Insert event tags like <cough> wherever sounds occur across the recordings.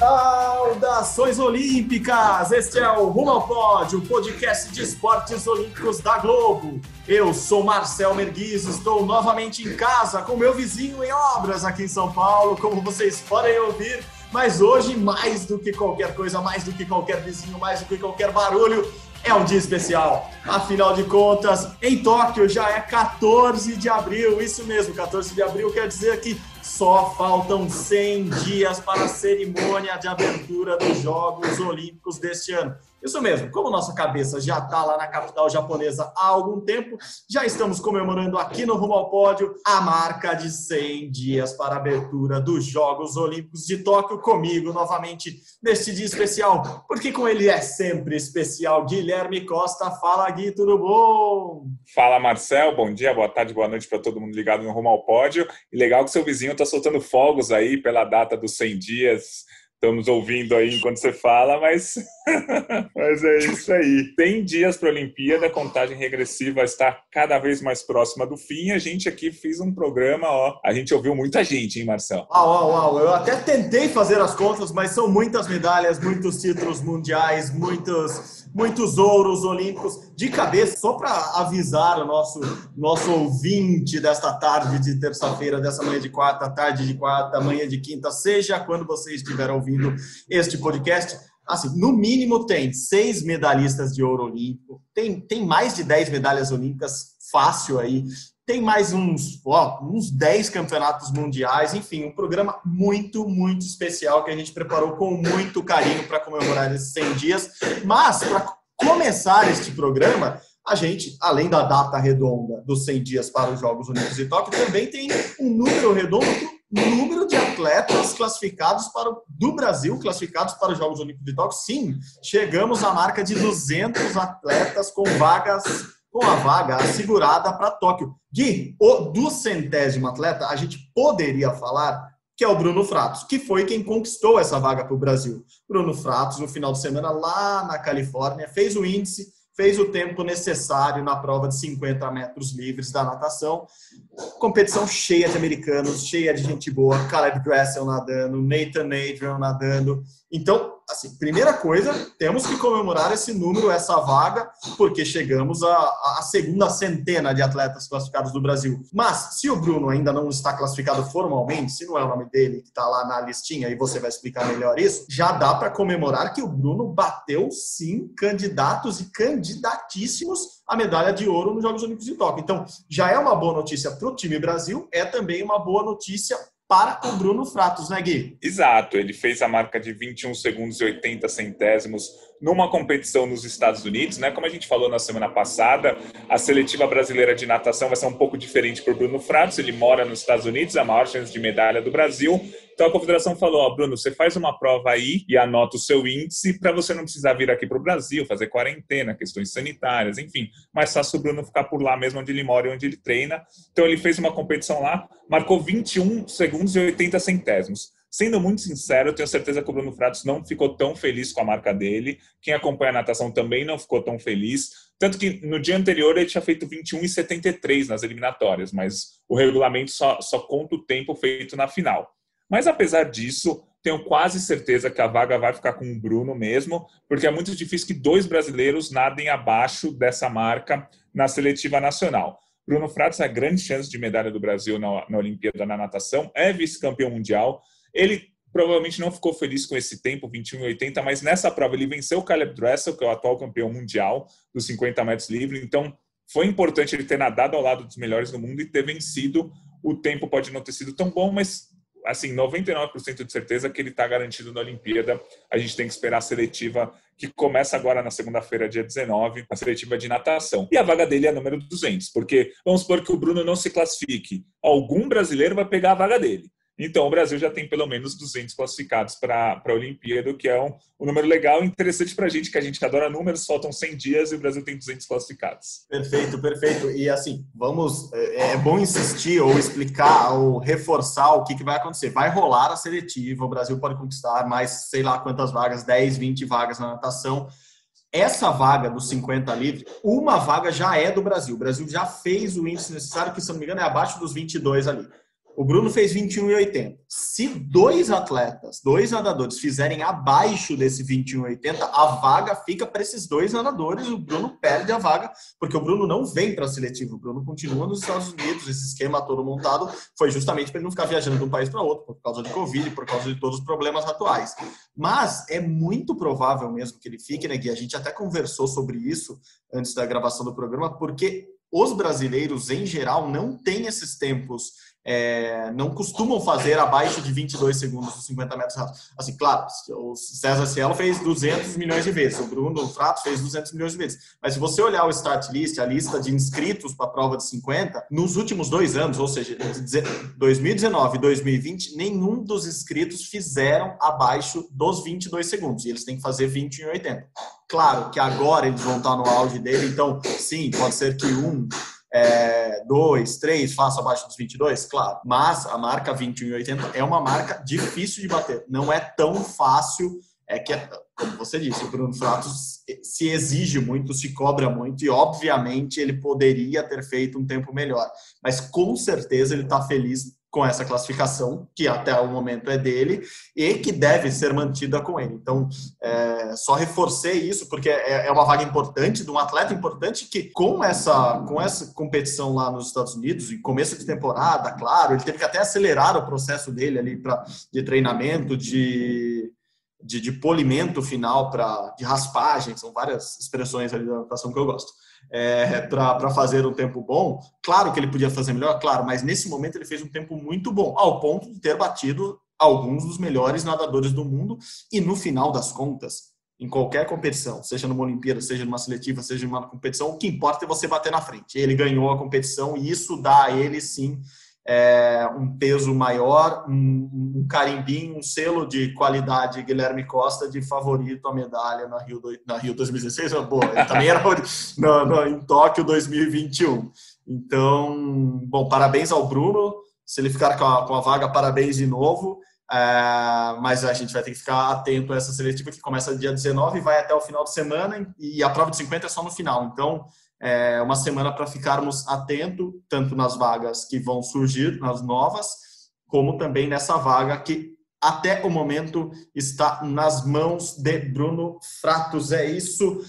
Saudações Olímpicas! Este é o Rumo ao Pódio, o podcast de esportes olímpicos da Globo. Eu sou Marcel Merguiz, estou novamente em casa com meu vizinho em obras aqui em São Paulo, como vocês podem ouvir. Mas hoje, mais do que qualquer coisa, mais do que qualquer vizinho, mais do que qualquer barulho, é um dia especial. Afinal de contas, em Tóquio já é 14 de abril, isso mesmo, 14 de abril quer dizer que só faltam 100 dias para a cerimônia de abertura dos Jogos Olímpicos deste ano. Isso mesmo, como nossa cabeça já está lá na capital japonesa há algum tempo, já estamos comemorando aqui no Rumo ao Pódio a marca de 100 dias para a abertura dos Jogos Olímpicos de Tóquio comigo novamente neste dia especial, porque com ele é sempre especial. Guilherme Costa, fala Gui, tudo bom? Fala Marcel, bom dia, boa tarde, boa noite para todo mundo ligado no Rumo ao Pódio. E legal que seu vizinho está soltando fogos aí pela data dos 100 dias estamos ouvindo aí enquanto você fala, mas, <laughs> mas é isso aí. Tem dias para a Olimpíada, a contagem regressiva está cada vez mais próxima do fim. A gente aqui fez um programa, ó. A gente ouviu muita gente, hein, Marcel? Uau, uau, uau. Eu até tentei fazer as contas, mas são muitas medalhas, muitos títulos mundiais, muitos muitos ouros olímpicos de cabeça, só para avisar o nosso, nosso ouvinte desta tarde de terça-feira, dessa manhã de quarta, tarde de quarta, manhã de quinta, seja quando você estiver ouvindo este podcast. Assim, no mínimo tem seis medalhistas de ouro olímpico, tem, tem mais de dez medalhas olímpicas fácil aí tem mais uns, ó, uns 10 campeonatos mundiais, enfim, um programa muito, muito especial que a gente preparou com muito carinho para comemorar esses 100 dias. Mas, para começar este programa, a gente, além da data redonda dos 100 dias para os Jogos Olímpicos de Tóquio, também tem um número redondo número de atletas classificados para o, do Brasil classificados para os Jogos Olímpicos de Tóquio. Sim, chegamos à marca de 200 atletas com vagas com a vaga assegurada para Tóquio. Gui, o, do centésimo atleta, a gente poderia falar que é o Bruno Fratos, que foi quem conquistou essa vaga para o Brasil. Bruno Fratos, no final de semana, lá na Califórnia, fez o índice, fez o tempo necessário na prova de 50 metros livres da natação. Competição cheia de americanos, cheia de gente boa, Caleb Dressel nadando, Nathan Adrian nadando. Então, assim, primeira coisa, temos que comemorar esse número, essa vaga, porque chegamos à, segunda centena de atletas classificados do Brasil. Mas, se o Bruno ainda não está classificado formalmente, se não é o nome dele que está lá na listinha e você vai explicar melhor isso, já dá para comemorar que o Bruno bateu, sim, candidatos e candidatíssimos à medalha de ouro nos Jogos Olímpicos de Tóquio. Então, já é uma boa notícia para o time Brasil, é também uma boa notícia para o Bruno Fratos, né, Gui? Exato, ele fez a marca de 21 segundos e 80 centésimos numa competição nos Estados Unidos, né? Como a gente falou na semana passada, a seletiva brasileira de natação vai ser um pouco diferente o Bruno Fratos, ele mora nos Estados Unidos, a maior chance de medalha do Brasil. Então a confederação falou: Ó, Bruno, você faz uma prova aí e anota o seu índice para você não precisar vir aqui para o Brasil, fazer quarentena, questões sanitárias, enfim. Mais fácil o Bruno ficar por lá mesmo onde ele mora e onde ele treina. Então ele fez uma competição lá, marcou 21 segundos e 80 centésimos. Sendo muito sincero, eu tenho certeza que o Bruno Fratos não ficou tão feliz com a marca dele. Quem acompanha a natação também não ficou tão feliz. Tanto que no dia anterior ele tinha feito 21,73 nas eliminatórias, mas o regulamento só, só conta o tempo feito na final. Mas apesar disso, tenho quase certeza que a vaga vai ficar com o Bruno mesmo, porque é muito difícil que dois brasileiros nadem abaixo dessa marca na seletiva nacional. Bruno Fratos é grande chance de medalha do Brasil na, na Olimpíada na natação, é vice-campeão mundial, ele provavelmente não ficou feliz com esse tempo, 21,80, mas nessa prova ele venceu o Caleb Dressel, que é o atual campeão mundial dos 50 metros livre, então foi importante ele ter nadado ao lado dos melhores do mundo e ter vencido. O tempo pode não ter sido tão bom, mas assim, 99% de certeza que ele está garantido na Olimpíada. A gente tem que esperar a seletiva que começa agora na segunda-feira, dia 19, a seletiva de natação. E a vaga dele é número 200, porque vamos supor que o Bruno não se classifique. Algum brasileiro vai pegar a vaga dele. Então, o Brasil já tem pelo menos 200 classificados para a Olimpíada, o que é um, um número legal e interessante para a gente, que a gente adora números, faltam 100 dias e o Brasil tem 200 classificados. Perfeito, perfeito. E assim, vamos, é, é bom insistir ou explicar ou reforçar o que, que vai acontecer. Vai rolar a seletiva, o Brasil pode conquistar mais, sei lá quantas vagas, 10, 20 vagas na natação. Essa vaga dos 50 livre, uma vaga já é do Brasil. O Brasil já fez o índice necessário, que se não me engano é abaixo dos 22 ali. O Bruno fez 21,80. Se dois atletas, dois nadadores fizerem abaixo desse 21,80, a vaga fica para esses dois nadadores. O Bruno perde a vaga, porque o Bruno não vem para a seletiva. O Bruno continua nos Estados Unidos. Esse esquema todo montado foi justamente para ele não ficar viajando de um país para outro, por causa de Covid, por causa de todos os problemas atuais. Mas é muito provável mesmo que ele fique, né, Gui? A gente até conversou sobre isso antes da gravação do programa, porque os brasileiros, em geral, não têm esses tempos é, não costumam fazer abaixo de 22 segundos os 50 metros rasos. Assim, claro, o César Cielo fez 200 milhões de vezes, o Bruno Frato fez 200 milhões de vezes. Mas se você olhar o start list, a lista de inscritos para a prova de 50, nos últimos dois anos, ou seja, 2019 e 2020, nenhum dos inscritos fizeram abaixo dos 22 segundos. E eles têm que fazer 20 em 80. Claro que agora eles vão estar no auge dele, então, sim, pode ser que um é, dois, três, faço abaixo dos 22? Claro. Mas a marca 21,80 é uma marca difícil de bater. Não é tão fácil. É que, como você disse, o Bruno Fratos se exige muito, se cobra muito, e obviamente ele poderia ter feito um tempo melhor. Mas com certeza ele está feliz com essa classificação, que até o momento é dele, e que deve ser mantida com ele. Então, é, só reforcei isso, porque é, é, uma vaga importante, de um atleta importante, que com essa, com essa competição lá nos Estados Unidos, em começo de temporada, claro, ele teve que até acelerar o processo dele ali pra, de treinamento, de, de, de polimento final, pra, de raspagem, são várias expressões ali da natação que eu gosto é, para fazer um tempo bom. Claro que ele podia fazer melhor, claro, mas nesse momento ele fez um tempo muito bom, ao ponto de ter batido alguns dos melhores nadadores do mundo. E no final das contas, em qualquer competição, seja numa Olimpíada, seja numa seletiva, seja numa competição, o que importa é você bater na frente. Ele ganhou a competição e isso dá a ele sim é, um peso maior, um, um, carimbinho, um selo de qualidade Guilherme Costa de favorito à medalha na Rio, do, na Rio 2016. Boa, ele também era no, <laughs> no, em Tóquio 2021. Então, bom, parabéns ao Bruno. Se ele ficar com a, com a vaga, parabéns de novo. É, mas a gente vai ter que ficar atento a essa seletiva que começa dia 19 e vai até o final de semana e a prova de 50 é só no final. Então, é, uma semana para ficarmos atentos, tanto nas vagas que vão surgir, nas novas, como também nessa vaga que até o momento está nas mãos de Bruno Fratos. É isso.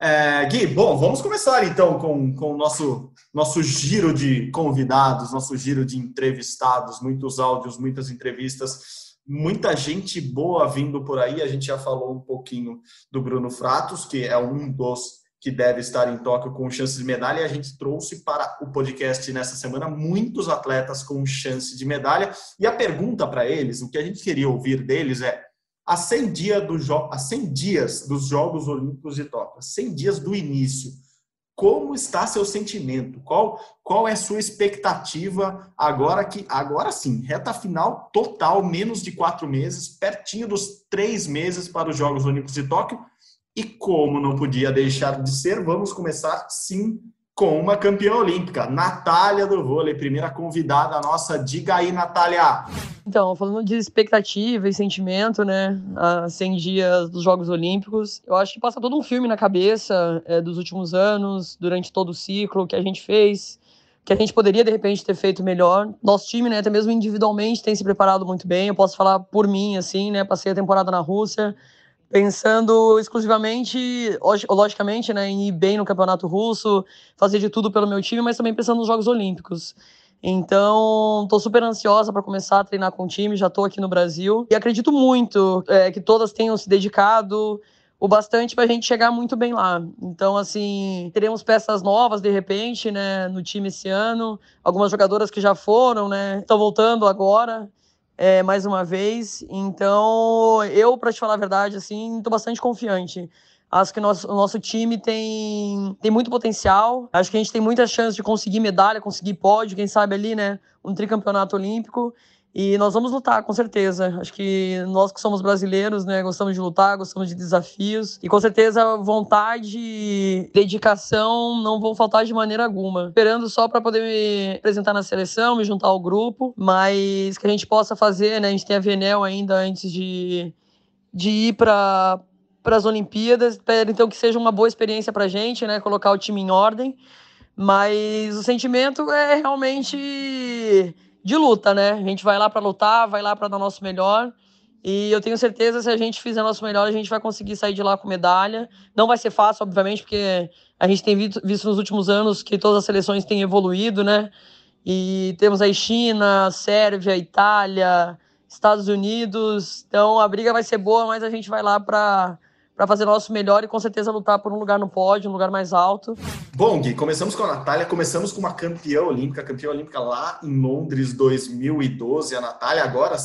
É, Gui, bom, vamos começar então com, com o nosso, nosso giro de convidados, nosso giro de entrevistados, muitos áudios, muitas entrevistas, muita gente boa vindo por aí. A gente já falou um pouquinho do Bruno Fratos, que é um dos que deve estar em Tóquio com chances de medalha, e a gente trouxe para o podcast nessa semana muitos atletas com chance de medalha. E a pergunta para eles, o que a gente queria ouvir deles é: a 100, dia do a 100 dias dos Jogos Olímpicos de Tóquio, 100 dias do início, como está seu sentimento? Qual, qual é sua expectativa agora que agora sim, reta final total, menos de quatro meses, pertinho dos três meses para os Jogos Olímpicos de Tóquio? E como não podia deixar de ser, vamos começar sim com uma campeã olímpica, Natália do vôlei, primeira convidada nossa. Diga aí, Natália. Então, falando de expectativa e sentimento, né, a 100 dias dos Jogos Olímpicos, eu acho que passa todo um filme na cabeça é, dos últimos anos, durante todo o ciclo que a gente fez, que a gente poderia de repente ter feito melhor. Nosso time, né, até mesmo individualmente, tem se preparado muito bem. Eu posso falar por mim, assim, né, passei a temporada na Rússia pensando exclusivamente, logicamente, né, em ir bem no campeonato russo, fazer de tudo pelo meu time, mas também pensando nos Jogos Olímpicos. Então, estou super ansiosa para começar a treinar com o time, já estou aqui no Brasil e acredito muito é, que todas tenham se dedicado o bastante para a gente chegar muito bem lá. Então, assim, teremos peças novas de repente, né, no time esse ano, algumas jogadoras que já foram, né, estão voltando agora é, mais uma vez. Então, eu, para te falar a verdade, assim, estou bastante confiante. Acho que nosso, o nosso time tem, tem muito potencial. Acho que a gente tem muita chance de conseguir medalha, conseguir pódio, quem sabe ali, né? Um tricampeonato olímpico. E nós vamos lutar, com certeza. Acho que nós que somos brasileiros, né, gostamos de lutar, gostamos de desafios. E com certeza vontade e dedicação não vão faltar de maneira alguma. Esperando só para poder me apresentar na seleção, me juntar ao grupo, mas que a gente possa fazer, né? A gente tem a Venel ainda antes de, de ir para para as Olimpíadas. Espero então que seja uma boa experiência para a gente, né? Colocar o time em ordem. Mas o sentimento é realmente de luta, né? A gente vai lá para lutar, vai lá para dar nosso melhor. E eu tenho certeza se a gente fizer nosso melhor, a gente vai conseguir sair de lá com medalha. Não vai ser fácil, obviamente, porque a gente tem visto, nos últimos anos que todas as seleções têm evoluído, né? E temos aí China, Sérvia, Itália, Estados Unidos. Então a briga vai ser boa, mas a gente vai lá para para fazer nosso melhor e com certeza lutar por um lugar no pódio, um lugar mais alto. Bom, Gui, começamos com a Natália, começamos com uma campeã olímpica, campeã olímpica lá em Londres 2012. A Natália agora,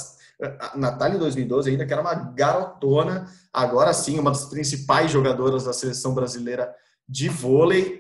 a Natália em 2012 ainda que era uma garotona, agora sim, uma das principais jogadoras da seleção brasileira de vôlei.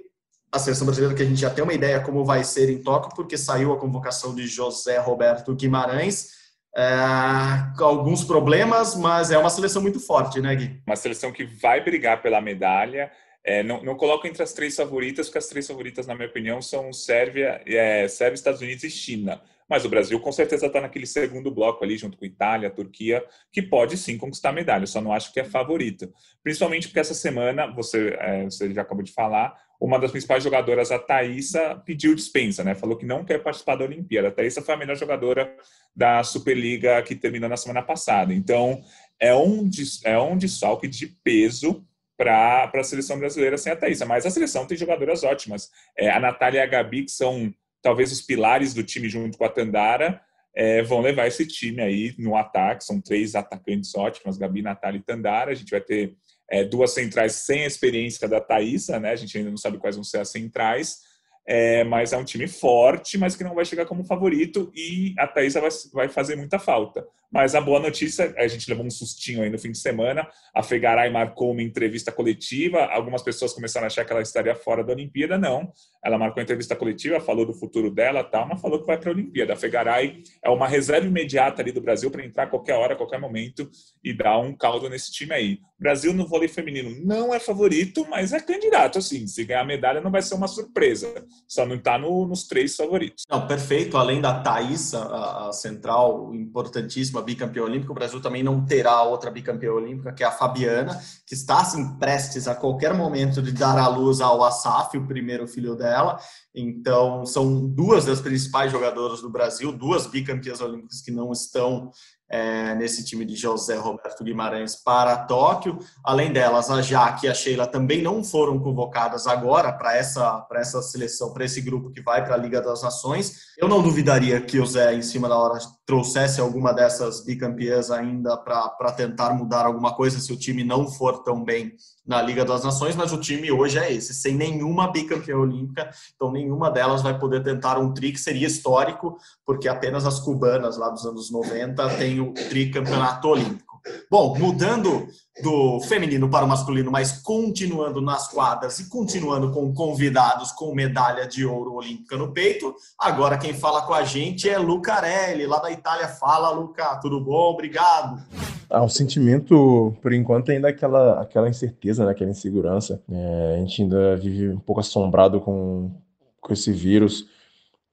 A seleção brasileira que a gente já tem uma ideia como vai ser em Tóquio, porque saiu a convocação de José Roberto Guimarães é, alguns problemas, mas é uma seleção muito forte, né, Gui? Uma seleção que vai brigar pela medalha. É, não, não coloco entre as três favoritas, porque as três favoritas, na minha opinião, são Sérvia, é, Sérvia Estados Unidos e China. Mas o Brasil com certeza está naquele segundo bloco ali, junto com Itália, Turquia, que pode sim conquistar medalha, só não acho que é favorito. Principalmente porque essa semana, você, é, você já acabou de falar, uma das principais jogadoras, a Thaísa, pediu dispensa, né? Falou que não quer participar da Olimpíada. A Thaísa foi a melhor jogadora da Superliga que terminou na semana passada. Então, é um, é um desfalque de peso para a seleção brasileira sem a Thaísa. Mas a seleção tem jogadoras ótimas. É, a Natália e a Gabi, que são talvez os pilares do time junto com a Tandara, é, vão levar esse time aí no ataque. São três atacantes ótimas, Gabi, Natália e Tandara. A gente vai ter é, duas centrais sem a experiência da Thaísa, né? A gente ainda não sabe quais vão ser as centrais, é, mas é um time forte, mas que não vai chegar como favorito e a Thaísa vai, vai fazer muita falta. Mas a boa notícia, a gente levou um sustinho aí no fim de semana, a Fegaray marcou uma entrevista coletiva, algumas pessoas começaram a achar que ela estaria fora da Olimpíada, não. Ela marcou entrevista coletiva, falou do futuro dela, tal, mas falou que vai para a Olimpíada. A Fegaray é uma reserva imediata ali do Brasil para entrar a qualquer hora, a qualquer momento e dar um caldo nesse time aí. Brasil no vôlei feminino não é favorito, mas é candidato, assim. Se ganhar medalha não vai ser uma surpresa. Só não está no, nos três favoritos. Não, perfeito. Além da Thaís, a, a central importantíssima, bicampeã olímpica, o Brasil também não terá outra bicampeã olímpica, que é a Fabiana, que está assim, prestes a qualquer momento de dar à luz ao Asaf, o primeiro filho dela. Então, são duas das principais jogadoras do Brasil, duas bicampeãs olímpicas que não estão é, nesse time de José Roberto Guimarães para Tóquio. Além delas, a Jaque e a Sheila também não foram convocadas agora para essa, essa seleção, para esse grupo que vai para a Liga das Nações. Eu não duvidaria que o Zé, em cima da hora, trouxesse alguma dessas bicampeãs ainda para tentar mudar alguma coisa se o time não for tão bem na Liga das Nações, mas o time hoje é esse, sem nenhuma bicampeã olímpica, então nenhuma delas vai poder tentar um tri que seria histórico, porque apenas as cubanas lá dos anos 90 têm o tricampeonato olímpico. Bom, mudando do feminino para o masculino, mas continuando nas quadras e continuando com convidados com medalha de ouro olímpica no peito, agora quem fala com a gente é Lucarelli, lá da Itália. Fala, Luca, tudo bom? Obrigado. Ah, o sentimento, por enquanto, ainda é aquela, aquela incerteza, né? aquela insegurança. É, a gente ainda vive um pouco assombrado com, com esse vírus.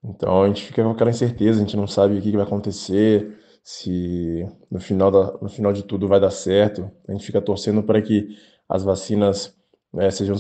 Então a gente fica com aquela incerteza, a gente não sabe o que vai acontecer se no final, da, no final de tudo vai dar certo. A gente fica torcendo para que as vacinas né, sejam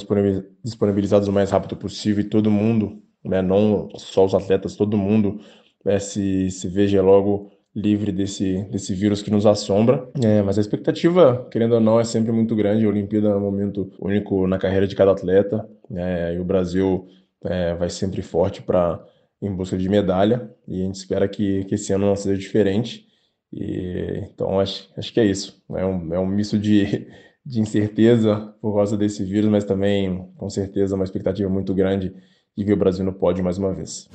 disponibilizadas o mais rápido possível e todo mundo, né, não só os atletas, todo mundo né, se, se veja logo livre desse, desse vírus que nos assombra. É, mas a expectativa, querendo ou não, é sempre muito grande. A Olimpíada é um momento único na carreira de cada atleta. Né, e o Brasil é, vai sempre forte para em busca de medalha e a gente espera que, que esse ano não seja diferente. E, então, acho, acho que é isso. É um, é um misto de, <laughs> de incerteza por causa desse vírus, mas também, com certeza, uma expectativa muito grande de ver o Brasil no pódio mais uma vez.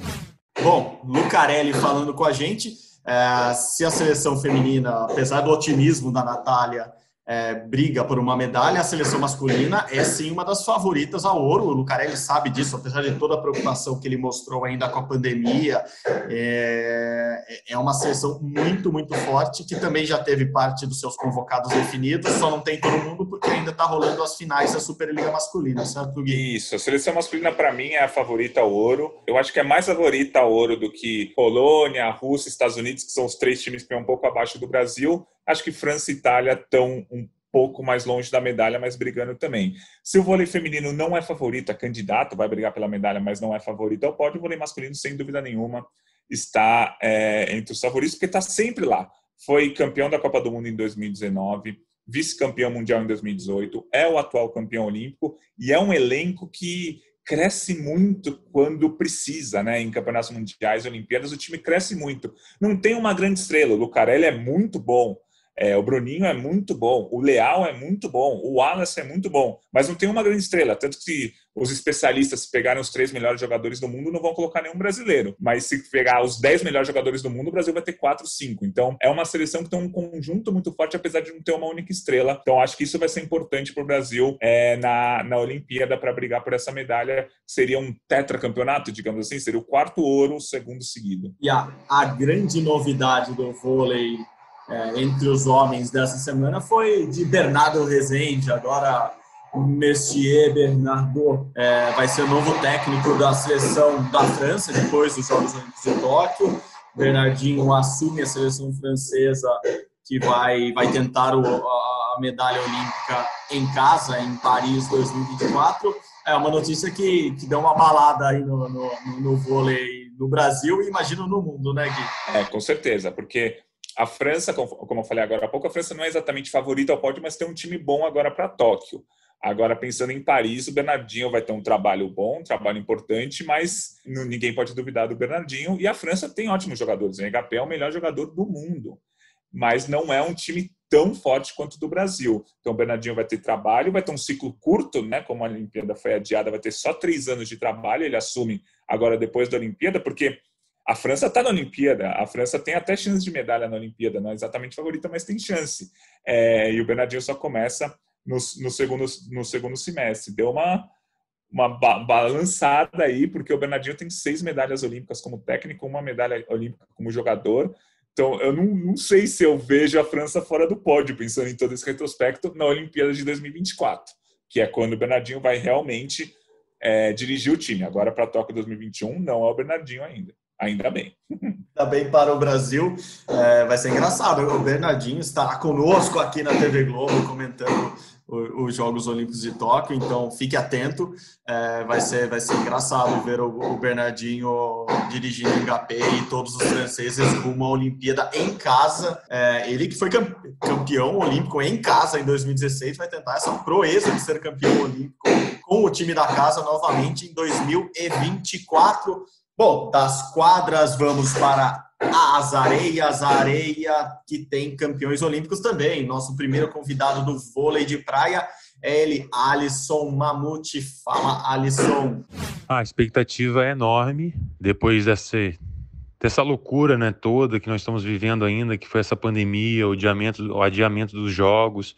Bom, Lucarelli falando com a gente. É, se a seleção feminina, apesar do otimismo da Natália, é, briga por uma medalha, a seleção masculina é sim uma das favoritas ao ouro. O Lucarelli sabe disso, apesar de toda a preocupação que ele mostrou ainda com a pandemia. É, é uma seleção muito, muito forte, que também já teve parte dos seus convocados definidos, só não tem todo mundo porque ainda está rolando as finais da Superliga Masculina, certo, Gui? Isso, a seleção masculina para mim é a favorita ao ouro. Eu acho que é mais favorita ao ouro do que Polônia, Rússia, Estados Unidos, que são os três times que estão um pouco abaixo do Brasil Acho que França e Itália estão um pouco mais longe da medalha, mas brigando também. Se o vôlei feminino não é favorito, é candidato, vai brigar pela medalha, mas não é favorito ao pódio, o vôlei masculino, sem dúvida nenhuma, está é, entre os favoritos, porque está sempre lá. Foi campeão da Copa do Mundo em 2019, vice-campeão mundial em 2018, é o atual campeão olímpico e é um elenco que cresce muito quando precisa, né? Em campeonatos mundiais, Olimpíadas, o time cresce muito. Não tem uma grande estrela. O Lucarelli é muito bom, é, o Bruninho é muito bom, o Leal é muito bom, o Wallace é muito bom, mas não tem uma grande estrela. Tanto que os especialistas, se pegarem os três melhores jogadores do mundo, não vão colocar nenhum brasileiro. Mas se pegar os dez melhores jogadores do mundo, o Brasil vai ter quatro, cinco. Então é uma seleção que tem um conjunto muito forte, apesar de não ter uma única estrela. Então acho que isso vai ser importante para o Brasil é, na, na Olimpíada para brigar por essa medalha. Seria um tetracampeonato, digamos assim, seria o quarto ouro, o segundo seguido. E a, a grande novidade do vôlei é, entre os homens dessa semana foi de Bernardo Rezende, agora o Messier Bernardo é, vai ser o novo técnico da seleção da França depois dos Jogos Olímpicos de Tóquio. Bernardinho assume a seleção francesa que vai, vai tentar o, a, a medalha olímpica em casa, em Paris 2024. É uma notícia que, que deu uma balada aí no, no, no vôlei no Brasil e imagino no mundo, né, Gui? É, com certeza, porque a França, como eu falei agora há pouco, a França não é exatamente favorita ao pódio, mas tem um time bom agora para Tóquio. Agora, pensando em Paris, o Bernardinho vai ter um trabalho bom, um trabalho importante, mas ninguém pode duvidar do Bernardinho. E a França tem ótimos jogadores. O HP é o melhor jogador do mundo, mas não é um time tão forte quanto do Brasil. Então, o Bernardinho vai ter trabalho, vai ter um ciclo curto, né? Como a Olimpíada foi adiada, vai ter só três anos de trabalho. Ele assume agora depois da Olimpíada, porque a França está na Olimpíada, a França tem até chance de medalha na Olimpíada, não é exatamente favorita, mas tem chance. É, e o Bernardinho só começa no, no, segundo, no segundo semestre. Deu uma, uma ba balançada aí, porque o Bernardinho tem seis medalhas olímpicas como técnico, uma medalha olímpica como jogador. Então, eu não, não sei se eu vejo a França fora do pódio, pensando em todo esse retrospecto, na Olimpíada de 2024, que é quando o Bernardinho vai realmente é, dirigir o time. Agora, para a Tóquio 2021, não é o Bernardinho ainda. Ainda bem. Ainda bem para o Brasil. É, vai ser engraçado. O Bernardinho está conosco aqui na TV Globo comentando os Jogos Olímpicos de Tóquio, então fique atento. É, vai, ser, vai ser engraçado ver o, o Bernardinho dirigindo o Ngapé e todos os franceses rumo à Olimpíada em casa. É, ele que foi campeão olímpico em casa em 2016 vai tentar essa proeza de ser campeão olímpico com o time da casa novamente em 2024. Bom, das quadras vamos para as areias, a areia que tem campeões olímpicos também. Nosso primeiro convidado do vôlei de praia é ele, Alisson Mamute. Fala, Alisson. A expectativa é enorme depois dessa, dessa loucura né, toda que nós estamos vivendo ainda, que foi essa pandemia, o adiamento, o adiamento dos jogos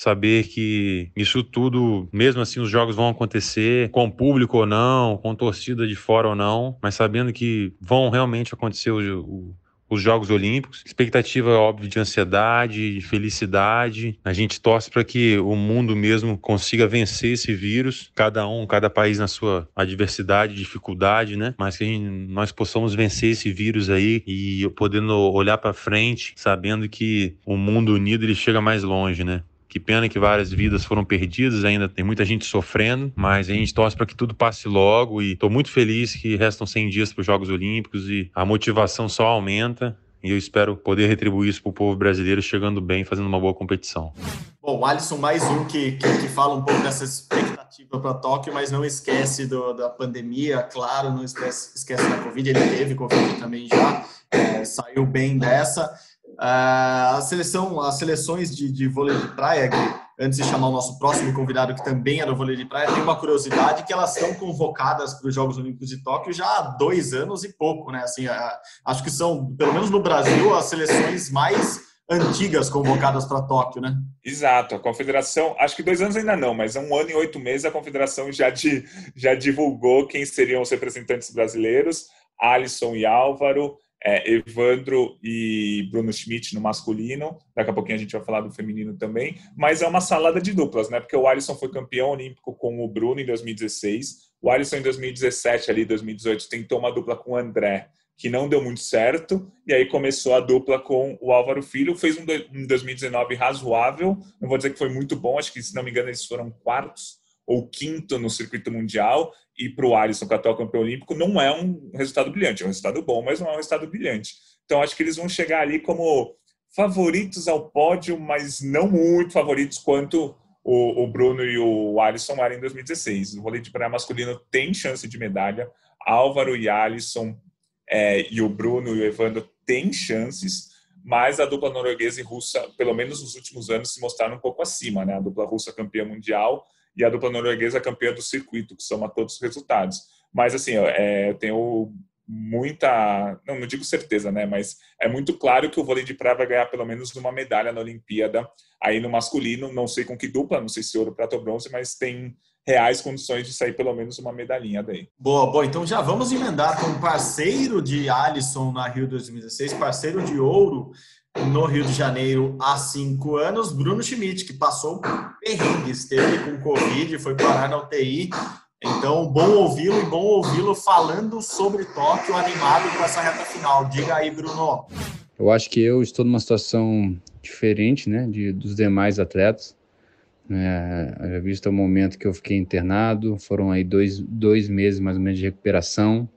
saber que isso tudo, mesmo assim, os jogos vão acontecer, com público ou não, com torcida de fora ou não, mas sabendo que vão realmente acontecer o, o os Jogos Olímpicos. Expectativa, óbvio, de ansiedade, de felicidade. A gente torce para que o mundo mesmo consiga vencer esse vírus, cada um, cada país na sua adversidade, dificuldade, né? Mas que gente, nós possamos vencer esse vírus aí e podendo olhar para frente, sabendo que o mundo unido ele chega mais longe, né? Que pena que várias vidas foram perdidas, ainda tem muita gente sofrendo, mas a gente torce para que tudo passe logo e estou muito feliz que restam 100 dias para os Jogos Olímpicos e a motivação só aumenta. E eu espero poder retribuir isso para o povo brasileiro chegando bem, fazendo uma boa competição. Bom, Alisson, mais um que, que, que fala um pouco dessa expectativa para Tóquio, mas não esquece do, da pandemia, claro, não esquece, esquece da Covid, ele teve Covid também já, é, saiu bem dessa. Uh, a seleção, as seleções de, de vôlei de praia, que, antes de chamar o nosso próximo convidado, que também é do vôlei de praia, tem uma curiosidade que elas são convocadas para os Jogos Olímpicos de Tóquio já há dois anos e pouco, né? Assim, uh, acho que são, pelo menos no Brasil, as seleções mais antigas convocadas para Tóquio, né? Exato. A confederação, acho que dois anos ainda não, mas um ano e oito meses a confederação já, de, já divulgou quem seriam os representantes brasileiros: Alisson e Álvaro, é, Evandro e Bruno Schmidt no masculino. Daqui a pouquinho a gente vai falar do feminino também. Mas é uma salada de duplas, né? Porque o Alisson foi campeão olímpico com o Bruno em 2016. O Alisson em 2017, ali 2018, tentou uma dupla com o André, que não deu muito certo. E aí começou a dupla com o Álvaro Filho. Fez um, um 2019 razoável. Não vou dizer que foi muito bom, acho que, se não me engano, eles foram quartos ou quinto no circuito mundial e para o Alisson, que é atual campeão olímpico, não é um resultado brilhante. É um resultado bom, mas não é um resultado brilhante. Então, acho que eles vão chegar ali como favoritos ao pódio, mas não muito favoritos quanto o, o Bruno e o Alisson eram em 2016. O vôlei de praia masculino tem chance de medalha. Álvaro e Alisson é, e o Bruno e o Evandro têm chances, mas a dupla norueguesa e russa, pelo menos nos últimos anos, se mostraram um pouco acima. Né? A dupla russa campeã mundial e a dupla norueguesa campeã do circuito, que soma todos os resultados. Mas, assim, é, eu tenho muita, não, não digo certeza, né, mas é muito claro que o vôlei de praia vai ganhar pelo menos uma medalha na Olimpíada. Aí no masculino, não sei com que dupla, não sei se ouro, prata ou bronze, mas tem reais condições de sair pelo menos uma medalhinha daí. Boa, boa. Então já vamos emendar com parceiro de Alisson na Rio 2016, parceiro de ouro no Rio de Janeiro há cinco anos, Bruno Schmidt, que passou perrengue, esteve com Covid, foi parar na UTI. Então, bom ouvi-lo e bom ouvi-lo falando sobre Tóquio, animado com essa reta final. Diga aí, Bruno. Eu acho que eu estou numa situação diferente né, de, dos demais atletas. É, visto o momento que eu fiquei internado, foram aí dois, dois meses mais ou menos de recuperação.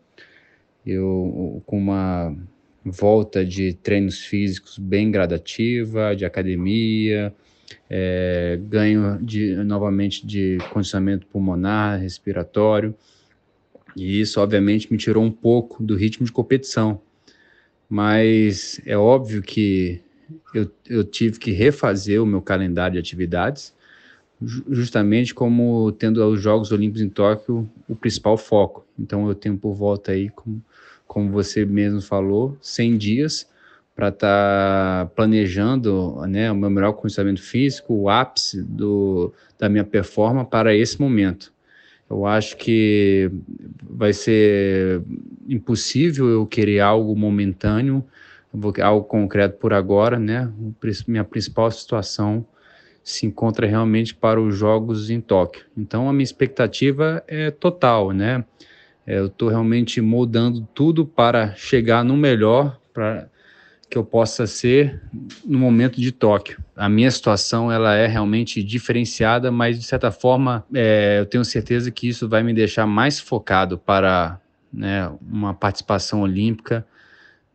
Eu com uma volta de treinos físicos bem gradativa, de academia, é, ganho de, novamente de condicionamento pulmonar, respiratório, e isso obviamente me tirou um pouco do ritmo de competição. Mas é óbvio que eu, eu tive que refazer o meu calendário de atividades, justamente como tendo os Jogos Olímpicos em Tóquio o principal foco. Então eu tenho por volta aí com como você mesmo falou, 100 dias para estar tá planejando né, o meu melhor condicionamento físico, o ápice do, da minha performance para esse momento. Eu acho que vai ser impossível eu querer algo momentâneo, algo concreto por agora, né? Minha principal situação se encontra realmente para os Jogos em Tóquio. Então a minha expectativa é total, né? É, eu estou realmente moldando tudo para chegar no melhor para que eu possa ser no momento de Tóquio. A minha situação ela é realmente diferenciada, mas de certa forma é, eu tenho certeza que isso vai me deixar mais focado para né, uma participação olímpica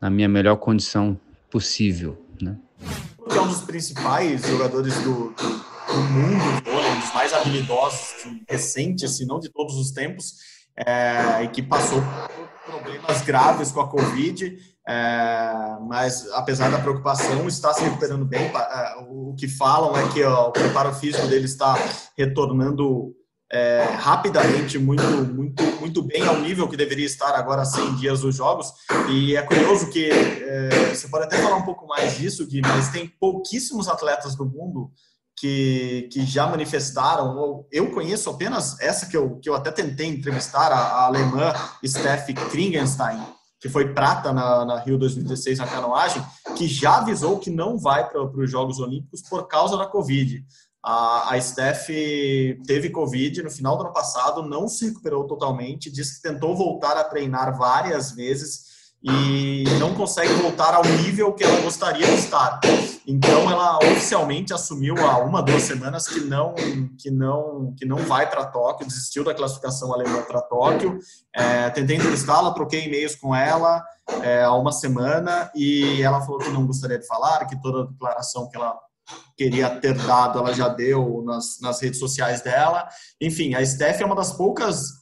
na minha melhor condição possível. Né? É um dos principais jogadores do, do mundo, um dos mais habilidosos recentes, se não de todos os tempos é, e que passou por problemas graves com a Covid, é, mas apesar da preocupação, está se recuperando bem. É, o que falam é que ó, o preparo físico dele está retornando é, rapidamente, muito, muito, muito bem ao nível que deveria estar agora 100 dias dos jogos. E é curioso que é, você pode até falar um pouco mais disso, Gui, mas tem pouquíssimos atletas do mundo que, que já manifestaram, eu conheço apenas essa que eu, que eu até tentei entrevistar, a, a alemã Steph Kringenstein, que foi prata na, na, Rio 2016 na canoagem, que já avisou que não vai para os Jogos Olímpicos por causa da Covid. A, a Steph teve Covid no final do ano passado, não se recuperou totalmente, disse que tentou voltar a treinar várias vezes e não consegue voltar ao nível que ela gostaria de estar. Então ela oficialmente assumiu há uma duas semanas que não que não que não vai para Tóquio, desistiu da classificação alemã para Tóquio. É, tentei entrevistá-la, troquei e-mails com ela é, há uma semana e ela falou que não gostaria de falar, que toda a declaração que ela queria ter dado ela já deu nas, nas redes sociais dela. Enfim, a Steph é uma das poucas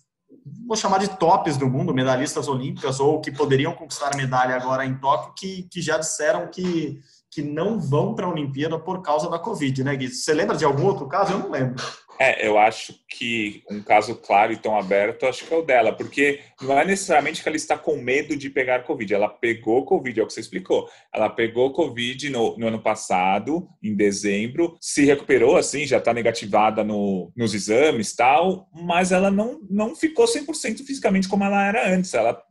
vou chamar de tops do mundo, medalhistas olímpicas ou que poderiam conquistar medalha agora em Tóquio, que, que já disseram que, que não vão para a Olimpíada por causa da Covid, né, Gui? Você lembra de algum outro caso? Eu não lembro. É, eu acho que um caso claro e tão aberto, acho que é o dela, porque não é necessariamente que ela está com medo de pegar Covid, ela pegou Covid, é o que você explicou. Ela pegou Covid no, no ano passado, em dezembro, se recuperou, assim, já está negativada no, nos exames tal, mas ela não, não ficou 100% fisicamente como ela era antes. Ela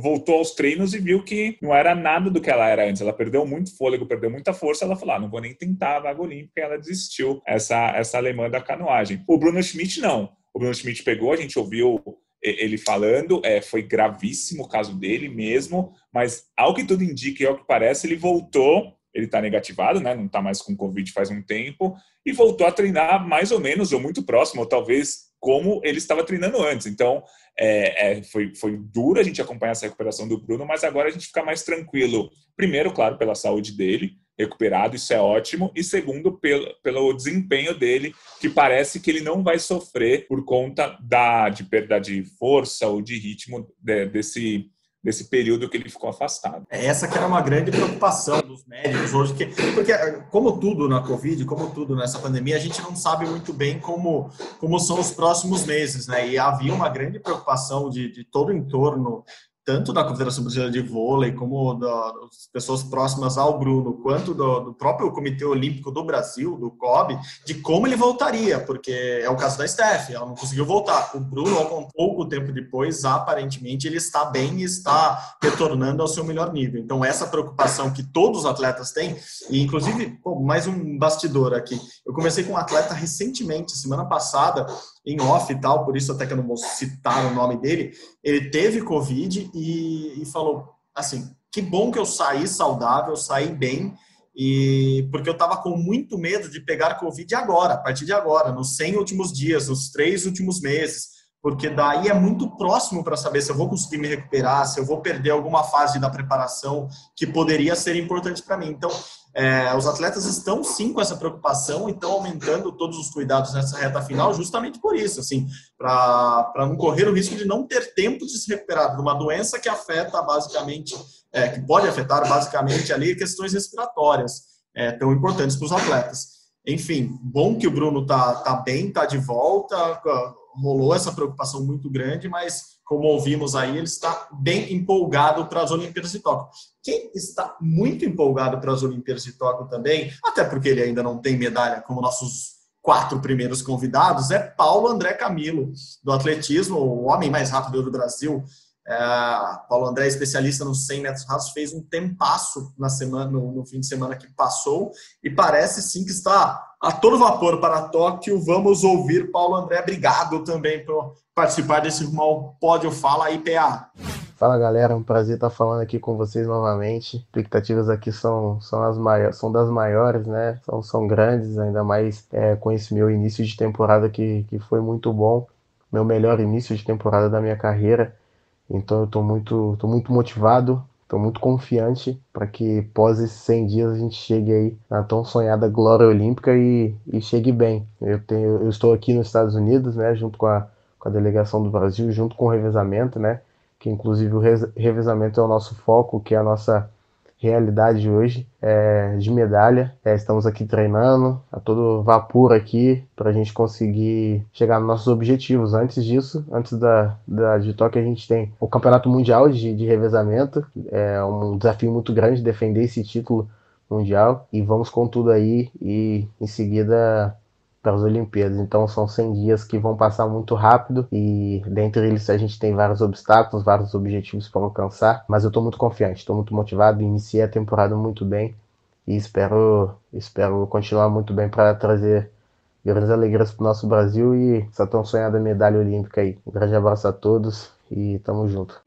voltou aos treinos e viu que não era nada do que ela era antes. Ela perdeu muito fôlego, perdeu muita força. Ela falou: ah, não vou nem tentar a vaga olímpica. Ela desistiu, essa, essa alemã da canoagem. O Bruno Schmidt, não. O Bruno Schmidt pegou, a gente ouviu ele falando, é, foi gravíssimo o caso dele mesmo, mas ao que tudo indica e ao que parece, ele voltou ele está negativado, né? Não está mais com Covid faz um tempo e voltou a treinar mais ou menos ou muito próximo, ou talvez como ele estava treinando antes. Então, é, é, foi, foi duro a gente acompanhar essa recuperação do Bruno, mas agora a gente fica mais tranquilo. Primeiro, claro, pela saúde dele, recuperado, isso é ótimo. E segundo, pelo, pelo desempenho dele, que parece que ele não vai sofrer por conta da, de perda de força ou de ritmo de, desse desse período que ele ficou afastado. É, essa que era uma grande preocupação dos médicos hoje, que, porque como tudo na Covid, como tudo nessa pandemia, a gente não sabe muito bem como, como são os próximos meses, né? E havia uma grande preocupação de, de todo o entorno tanto da Confederação Brasileira de Vôlei, como das pessoas próximas ao Bruno, quanto do, do, próprio Comitê Olímpico do Brasil, do COB, de como ele voltaria, porque é o caso da Steph, ela não conseguiu voltar. O Bruno, um pouco tempo depois, aparentemente ele está bem e está retornando ao seu melhor nível. Então, essa preocupação que todos os atletas têm, e inclusive, pô, mais um bastidor aqui. Eu comecei com um atleta recentemente, semana passada, em off e tal, por isso até que eu não vou citar o nome dele, ele teve Covid e, e falou assim, que bom que eu saí saudável, saí bem, e porque eu estava com muito medo de pegar Covid agora, a partir de agora, nos 100 últimos dias, nos três últimos meses, porque daí é muito próximo para saber se eu vou conseguir me recuperar, se eu vou perder alguma fase da preparação que poderia ser importante para mim. Então, é, os atletas estão sim com essa preocupação e estão aumentando todos os cuidados nessa reta final, justamente por isso, assim, para não correr o risco de não ter tempo de se recuperar de uma doença que afeta basicamente, é, que pode afetar basicamente ali questões respiratórias é, tão importantes para os atletas. Enfim, bom que o Bruno tá, tá bem, tá de volta, rolou essa preocupação muito grande, mas como ouvimos aí, ele está bem empolgado para as Olimpíadas de Tóquio. Quem está muito empolgado para as Olimpíadas de Tóquio também, até porque ele ainda não tem medalha como nossos quatro primeiros convidados, é Paulo André Camilo, do atletismo, o homem mais rápido do Brasil. É, Paulo André, especialista nos 100 metros rasos, fez um tempasso na semana, no, no fim de semana que passou e parece sim que está a todo vapor para Tóquio. Vamos ouvir Paulo André. Obrigado também por participar desse Rumo Pódio Fala IPA. Fala galera, é um prazer estar falando aqui com vocês novamente. Expectativas aqui são, são, as maiores, são das maiores, né? São, são grandes, ainda mais é, com esse meu início de temporada que, que foi muito bom. Meu melhor início de temporada da minha carreira. Então eu estou muito, tô muito motivado, estou muito confiante para que pós esses 100 dias a gente chegue aí na tão sonhada glória olímpica e, e chegue bem. Eu, tenho, eu estou aqui nos Estados Unidos, né, junto com a, com a delegação do Brasil, junto com o revezamento, né, que inclusive o revezamento é o nosso foco, que é a nossa realidade hoje é, de medalha. É, estamos aqui treinando a todo vapor aqui para a gente conseguir chegar nos nossos objetivos. Antes disso, antes da, da de Tóquio, a gente tem o Campeonato Mundial de, de Revezamento. É um desafio muito grande defender esse título mundial e vamos com tudo aí e em seguida para as Olimpíadas. Então são 100 dias que vão passar muito rápido e dentre eles a gente tem vários obstáculos, vários objetivos para alcançar, mas eu estou muito confiante, estou muito motivado, iniciei a temporada muito bem e espero espero continuar muito bem para trazer grandes alegrias para o nosso Brasil e essa tão sonhada medalha olímpica aí. Um grande abraço a todos e tamo junto.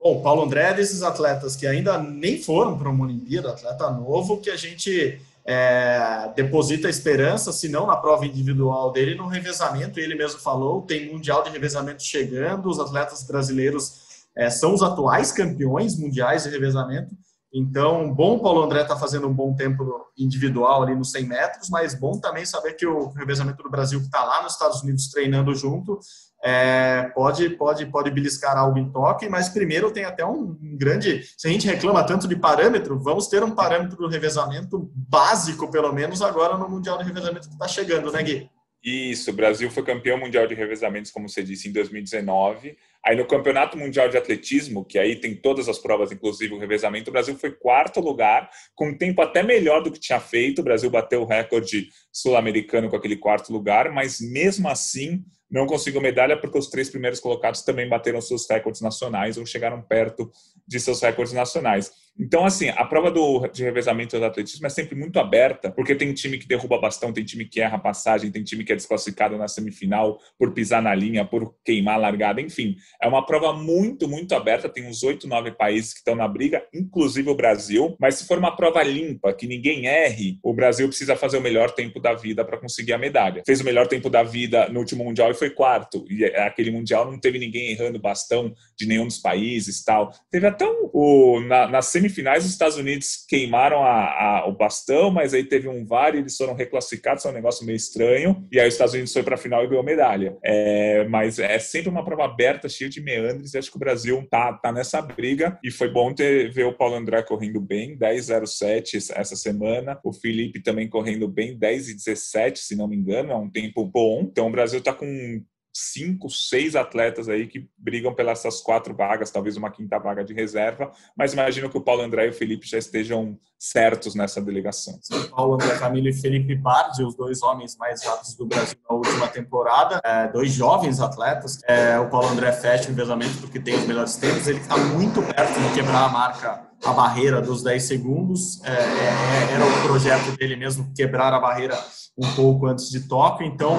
Bom, Paulo André é desses atletas que ainda nem foram para uma Olimpíada, atleta novo, que a gente é, deposita esperança, se não na prova individual dele, no revezamento. Ele mesmo falou: tem Mundial de Revezamento chegando, os atletas brasileiros é, são os atuais campeões mundiais de revezamento. Então, bom Paulo André está fazendo um bom tempo individual ali nos 100 metros, mas bom também saber que o revezamento do Brasil, que está lá nos Estados Unidos treinando junto, é, pode, pode, pode beliscar algo em toque, mas primeiro tem até um grande. Se a gente reclama tanto de parâmetro, vamos ter um parâmetro do revezamento básico, pelo menos, agora no Mundial de Revezamento que está chegando, né, Gui? Isso, o Brasil foi campeão mundial de revezamentos, como você disse, em 2019. Aí no Campeonato Mundial de Atletismo, que aí tem todas as provas, inclusive o revezamento, o Brasil foi quarto lugar, com um tempo até melhor do que tinha feito. O Brasil bateu o recorde sul-americano com aquele quarto lugar, mas mesmo assim não conseguiu medalha porque os três primeiros colocados também bateram seus recordes nacionais ou chegaram perto de seus recordes nacionais. Então, assim, a prova do, de revezamento do atletismo é sempre muito aberta, porque tem time que derruba bastão, tem time que erra passagem, tem time que é desclassificado na semifinal por pisar na linha, por queimar a largada, enfim. É uma prova muito, muito aberta, tem uns oito, nove países que estão na briga, inclusive o Brasil, mas se for uma prova limpa, que ninguém erre, o Brasil precisa fazer o melhor tempo da vida para conseguir a medalha. Fez o melhor tempo da vida no último Mundial e foi quarto, e aquele Mundial não teve ninguém errando bastão de nenhum dos países tal. Teve até o, na, na semifinal semifinais, os Estados Unidos queimaram a, a, o bastão, mas aí teve um VAR e eles foram reclassificados, é um negócio meio estranho. E aí os Estados Unidos foi para a final e ganhou medalha. É, mas é sempre uma prova aberta, cheia de meandres, e acho que o Brasil tá, tá nessa briga. E foi bom ter, ver o Paulo André correndo bem, 10,07 essa semana. O Felipe também correndo bem, 10 e 17, se não me engano, é um tempo bom. Então o Brasil está com cinco, seis atletas aí que brigam pelas essas quatro vagas, talvez uma quinta vaga de reserva, mas imagino que o Paulo André e o Felipe já estejam certos nessa delegação. Paulo André Camilo e Felipe Bardi, os dois homens mais rápidos do Brasil na última temporada, é, dois jovens atletas. É, o Paulo André fecha o envezamento porque tem os melhores tempos, ele está muito perto de quebrar a marca a barreira dos 10 segundos. É, é, é, era o projeto dele mesmo, quebrar a barreira um pouco antes de Tóquio. Então,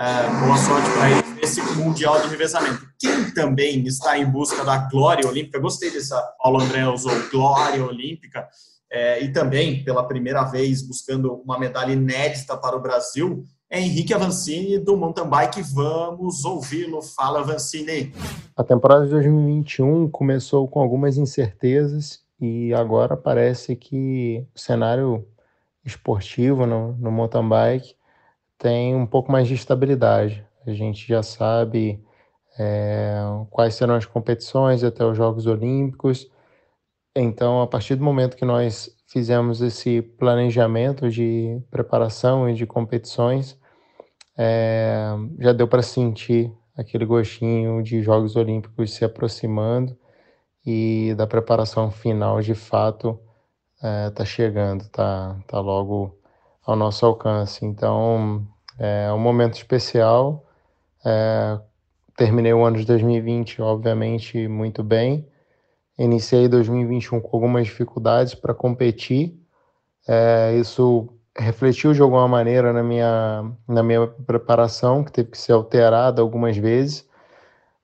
é, boa sorte para ele nesse Mundial de Revezamento. Quem também está em busca da glória olímpica, gostei dessa, Paulo André usou glória olímpica, é, e também pela primeira vez buscando uma medalha inédita para o Brasil, é Henrique Avancini do mountain bike. Vamos ouvi-lo. Fala, Avancini. A temporada de 2021 começou com algumas incertezas e agora parece que o cenário esportivo no, no mountain bike tem um pouco mais de estabilidade. A gente já sabe é, quais serão as competições até os Jogos Olímpicos. Então, a partir do momento que nós fizemos esse planejamento de preparação e de competições, é, já deu para sentir aquele gostinho de Jogos Olímpicos se aproximando e da preparação final de fato está é, chegando, está tá logo ao nosso alcance. Então, é um momento especial. É, terminei o ano de 2020, obviamente, muito bem. Iniciei 2021 com algumas dificuldades para competir. É, isso refletiu de alguma maneira na minha, na minha preparação, que teve que ser alterada algumas vezes.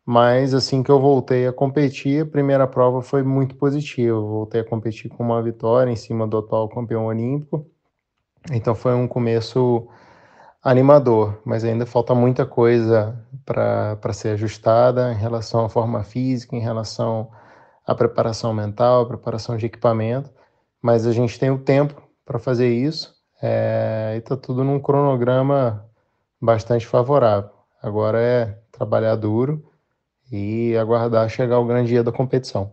Mas assim que eu voltei a competir, a primeira prova foi muito positiva. Voltei a competir com uma vitória em cima do atual campeão olímpico. Então foi um começo animador, mas ainda falta muita coisa para ser ajustada em relação à forma física, em relação à preparação mental, à preparação de equipamento. Mas a gente tem o tempo para fazer isso é, e está tudo num cronograma bastante favorável. Agora é trabalhar duro e aguardar chegar o grande dia da competição.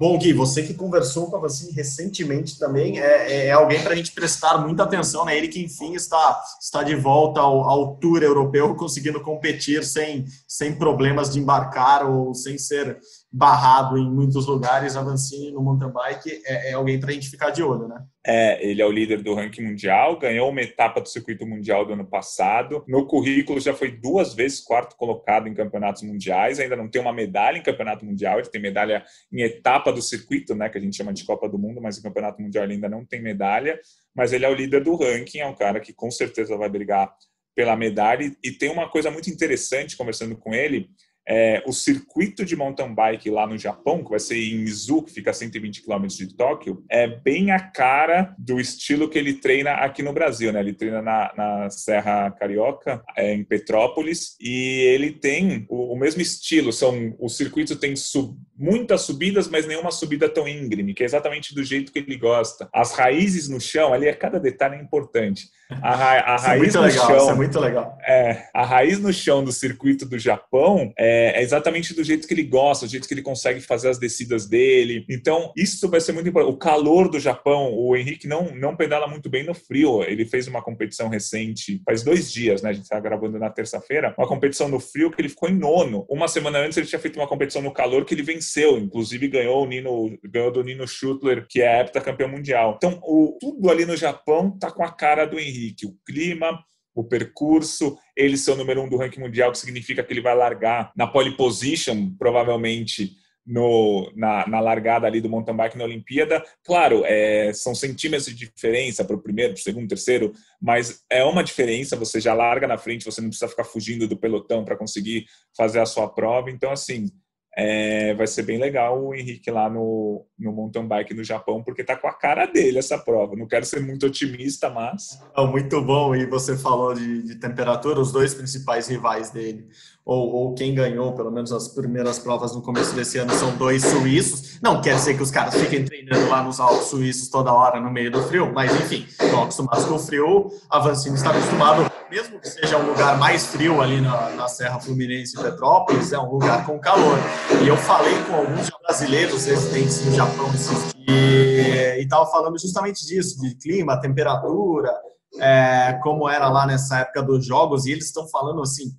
Bom, Gui, você que conversou com a recentemente também é, é, é alguém para a gente prestar muita atenção, né? Ele que, enfim, está, está de volta ao, ao tour europeu, <laughs> conseguindo competir sem, sem problemas de embarcar ou sem ser barrado em muitos lugares. A Vancini no mountain bike é, é alguém para a gente ficar de olho, né? É, ele é o líder do ranking mundial, ganhou uma etapa do circuito mundial do ano passado. No currículo já foi duas vezes quarto colocado em campeonatos mundiais, ainda não tem uma medalha em campeonato mundial, ele tem medalha em etapa do circuito, né, que a gente chama de Copa do Mundo, mas em campeonato mundial ele ainda não tem medalha. Mas ele é o líder do ranking, é um cara que com certeza vai brigar pela medalha. E tem uma coisa muito interessante conversando com ele é, o circuito de mountain bike lá no Japão, que vai ser em Izu, que fica a 120 km de Tóquio, é bem a cara do estilo que ele treina aqui no Brasil, né? Ele treina na, na Serra Carioca, é, em Petrópolis, e ele tem o, o, mesmo estilo. São o circuito tem sub, muitas subidas, mas nenhuma subida tão íngreme, que é exatamente do jeito que ele gosta. As raízes no chão, ali é cada detalhe é importante. A, ra a é raiz muito no legal, chão, isso é muito legal. é, a raiz no chão do circuito do Japão é, é exatamente do jeito que ele gosta, do jeito que ele consegue fazer as descidas dele. Então, isso vai ser muito importante. O calor do Japão, o Henrique não, não pedala muito bem no frio. Ele fez uma competição recente, faz dois dias, né? A gente está gravando na terça-feira, uma competição no frio que ele ficou em nono. Uma semana antes ele tinha feito uma competição no calor que ele venceu, inclusive ganhou o Nino, ganhou do Nino Schutler, que é heptacampeão mundial. Então, o, tudo ali no Japão tá com a cara do Henrique. O clima, o percurso, ele ser o número um do ranking mundial, que significa que ele vai largar na pole position, provavelmente no, na, na largada ali do mountain bike na Olimpíada. Claro, é, são centímetros de diferença para o primeiro, para o segundo, terceiro, mas é uma diferença. Você já larga na frente, você não precisa ficar fugindo do pelotão para conseguir fazer a sua prova. Então, assim, é, vai ser bem legal o Henrique lá no, no mountain bike no Japão, porque tá com a cara dele essa prova. Não quero ser muito otimista, mas. Muito bom. E você falou de, de temperatura, os dois principais rivais dele, ou, ou, quem ganhou, pelo menos as primeiras provas no começo desse ano, são dois suíços. Não quer dizer que os caras fiquem treinando lá nos Alpes suíços toda hora no meio do frio, mas enfim, estão acostumados com o frio. A Vancini está acostumado, mesmo que seja um lugar mais frio ali na, na Serra Fluminense e Petrópolis, é um lugar com calor. E eu falei com alguns brasileiros residentes no Japão e estava falando justamente disso, de clima, temperatura, é, como era lá nessa época dos jogos, e eles estão falando assim,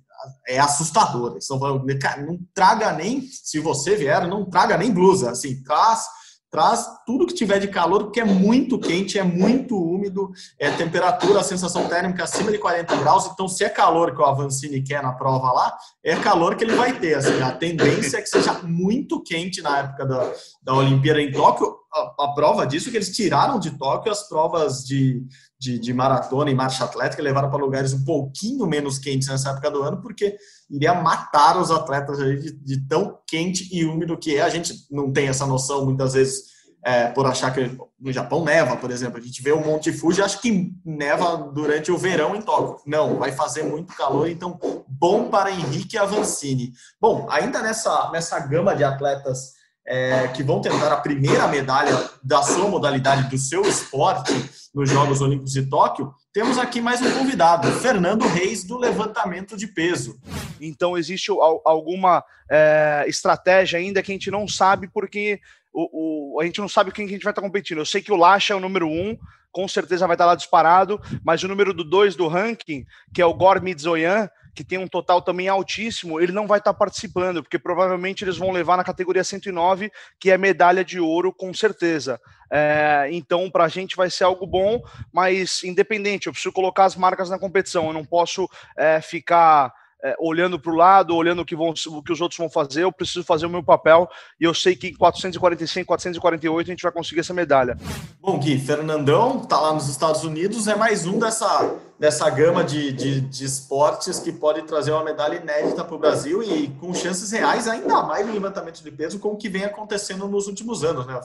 é assustador. Eles estão falando, cara, não traga nem, se você vier, não traga nem blusa, assim, traz traz tudo que tiver de calor, porque é muito quente, é muito úmido, é temperatura, sensação térmica acima de 40 graus. Então, se é calor que o Avancini quer na prova lá, é calor que ele vai ter. Assim, a tendência é que seja muito quente na época da, da Olimpíada em Tóquio. A, a prova disso é que eles tiraram de Tóquio as provas de, de, de maratona e marcha atlética, levaram para lugares um pouquinho menos quentes nessa época do ano, porque iria matar os atletas de, de, tão quente e úmido que é. A gente não tem essa noção muitas vezes é, por achar que no Japão neva, por exemplo. A gente vê o Monte Fuji, acho que neva durante o verão em Tóquio. Não, vai fazer muito calor, então bom para Henrique Avancini. Bom, ainda nessa, nessa gama de atletas é, que vão tentar a primeira medalha da sua modalidade, do seu esporte nos Jogos Olímpicos de Tóquio, temos aqui mais um convidado, Fernando Reis, do levantamento de peso. Então, existe alguma é, estratégia ainda que a gente não sabe, porque o, o, a gente não sabe quem que a gente vai estar competindo. Eu sei que o Lacha é o número um, com certeza vai estar lá disparado, mas o número do dois do ranking, que é o Gor Midzoyan, que tem um total também altíssimo, ele não vai estar participando, porque provavelmente eles vão levar na categoria 109, que é medalha de ouro, com certeza. É, então, para a gente vai ser algo bom, mas independente, eu preciso colocar as marcas na competição, eu não posso é, ficar é, olhando para o lado, olhando o que, vão, o que os outros vão fazer, eu preciso fazer o meu papel e eu sei que em 445, 448 a gente vai conseguir essa medalha. Bom, Gui, Fernandão está lá nos Estados Unidos, é mais um dessa, dessa gama de, de, de esportes que pode trazer uma medalha inédita para o Brasil e com chances reais, ainda mais no levantamento de peso, com o que vem acontecendo nos últimos anos, né?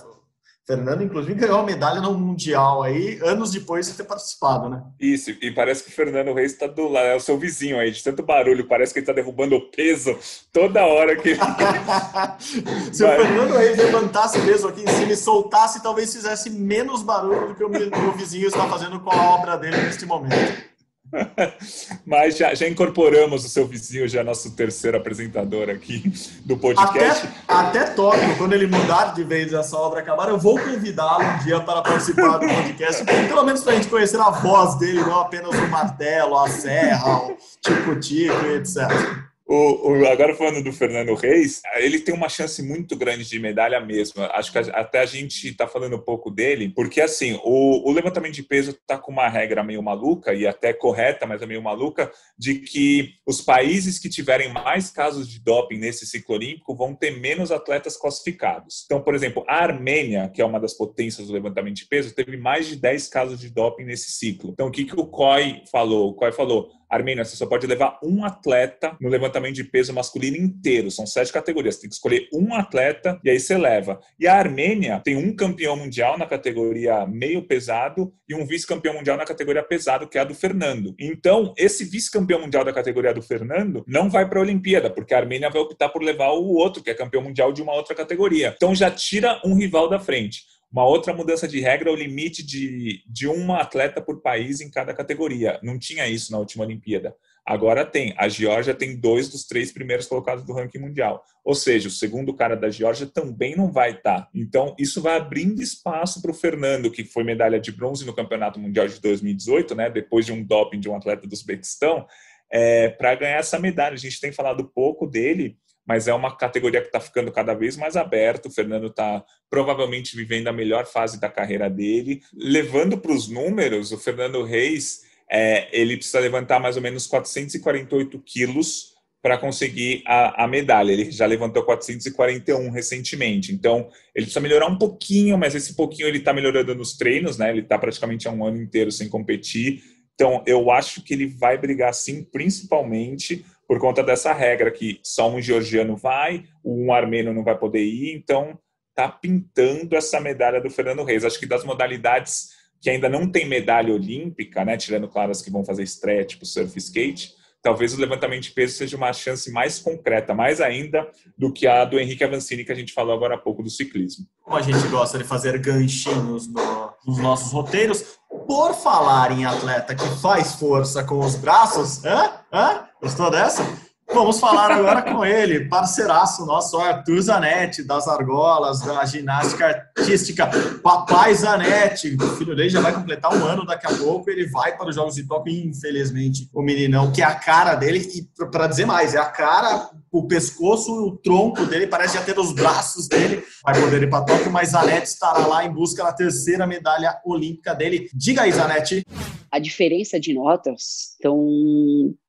Fernando, inclusive, ganhou a medalha no Mundial aí, anos depois de ter participado, né? Isso, e parece que o Fernando Reis está do lado, é o seu vizinho aí, de tanto barulho, parece que ele está derrubando o peso toda hora que <laughs> Se Vai. o Fernando Reis levantasse peso aqui em cima e soltasse, talvez fizesse menos barulho do que o meu vizinho está fazendo com a obra dele neste momento. <laughs> Mas já, já, incorporamos o seu vizinho, já nosso terceiro apresentador aqui do podcast. Até, até Tóquio, quando ele mudar de vez essa obra acabar, eu vou convidá-lo um dia para participar do podcast, pelo menos para a gente conhecer a voz dele, não apenas o martelo, a serra, o tico-tico e etc. O, o, agora falando do Fernando Reis, ele tem uma chance muito grande de medalha mesmo. Acho que até a gente está falando um pouco dele, porque assim, o, o levantamento de peso está com uma regra meio maluca, e até correta, mas é meio maluca, de que os países que tiverem mais casos de doping nesse ciclo olímpico vão ter menos atletas classificados. Então, por exemplo, a Armênia, que é uma das potências do levantamento de peso, teve mais de 10 casos de doping nesse ciclo. Então, o que, que o COI falou? O COI falou: Armênia, você só pode levar um atleta no levantamento de peso masculino inteiro. São sete categorias. Você tem que escolher um atleta e aí você leva. E a Armênia tem um campeão mundial na categoria meio pesado e um vice-campeão mundial na categoria pesado, que é a do Fernando. Então, esse vice-campeão mundial da categoria do Fernando não vai para a Olimpíada, porque a Armênia vai optar por levar o outro, que é campeão mundial de uma outra categoria. Então, já tira um rival da frente. Uma outra mudança de regra é o limite de, de uma atleta por país em cada categoria. Não tinha isso na última Olimpíada. Agora tem. A Geórgia tem dois dos três primeiros colocados do ranking mundial. Ou seja, o segundo cara da Geórgia também não vai estar. Então, isso vai abrindo espaço para o Fernando, que foi medalha de bronze no Campeonato Mundial de 2018, né, depois de um doping de um atleta do Uzbequistão, é, para ganhar essa medalha. A gente tem falado pouco dele, mas é uma categoria que está ficando cada vez mais aberta. O Fernando está provavelmente vivendo a melhor fase da carreira dele. Levando para os números, o Fernando Reis é, ele precisa levantar mais ou menos 448 quilos para conseguir a, a, medalha. Ele já levantou 441 recentemente. Então, ele precisa melhorar um pouquinho, mas esse pouquinho ele está melhorando nos treinos, né? Ele está praticamente há um ano inteiro sem competir. Então, eu acho que ele vai brigar sim, principalmente por conta dessa regra que só um georgiano vai, um armênio não vai poder ir, então tá pintando essa medalha do Fernando Reis. Acho que das modalidades que ainda não tem medalha olímpica, né, tirando claro as que vão fazer estreia, tipo surf skate, talvez o levantamento de peso seja uma chance mais concreta, mais ainda do que a do Henrique Avancini que a gente falou agora há pouco do ciclismo. Como a gente gosta de fazer ganchinhos no, nos nossos roteiros, por falar em atleta que faz força com os braços, hã? Hã? Gostou dessa? Vamos falar agora com ele, parceiraço nosso, Arthur Zanetti, das argolas, da ginástica artística. Papai Zanetti, o filho dele já vai completar um ano daqui a pouco, ele vai para os Jogos de Tóquio, infelizmente, o meninão, que é a cara dele, e para dizer mais, é a cara, o pescoço, o tronco dele, parece ter os braços dele, vai poder ir para Tóquio, mas Zanetti estará lá em busca da terceira medalha olímpica dele. Diga aí, Zanetti. A diferença de notas, então,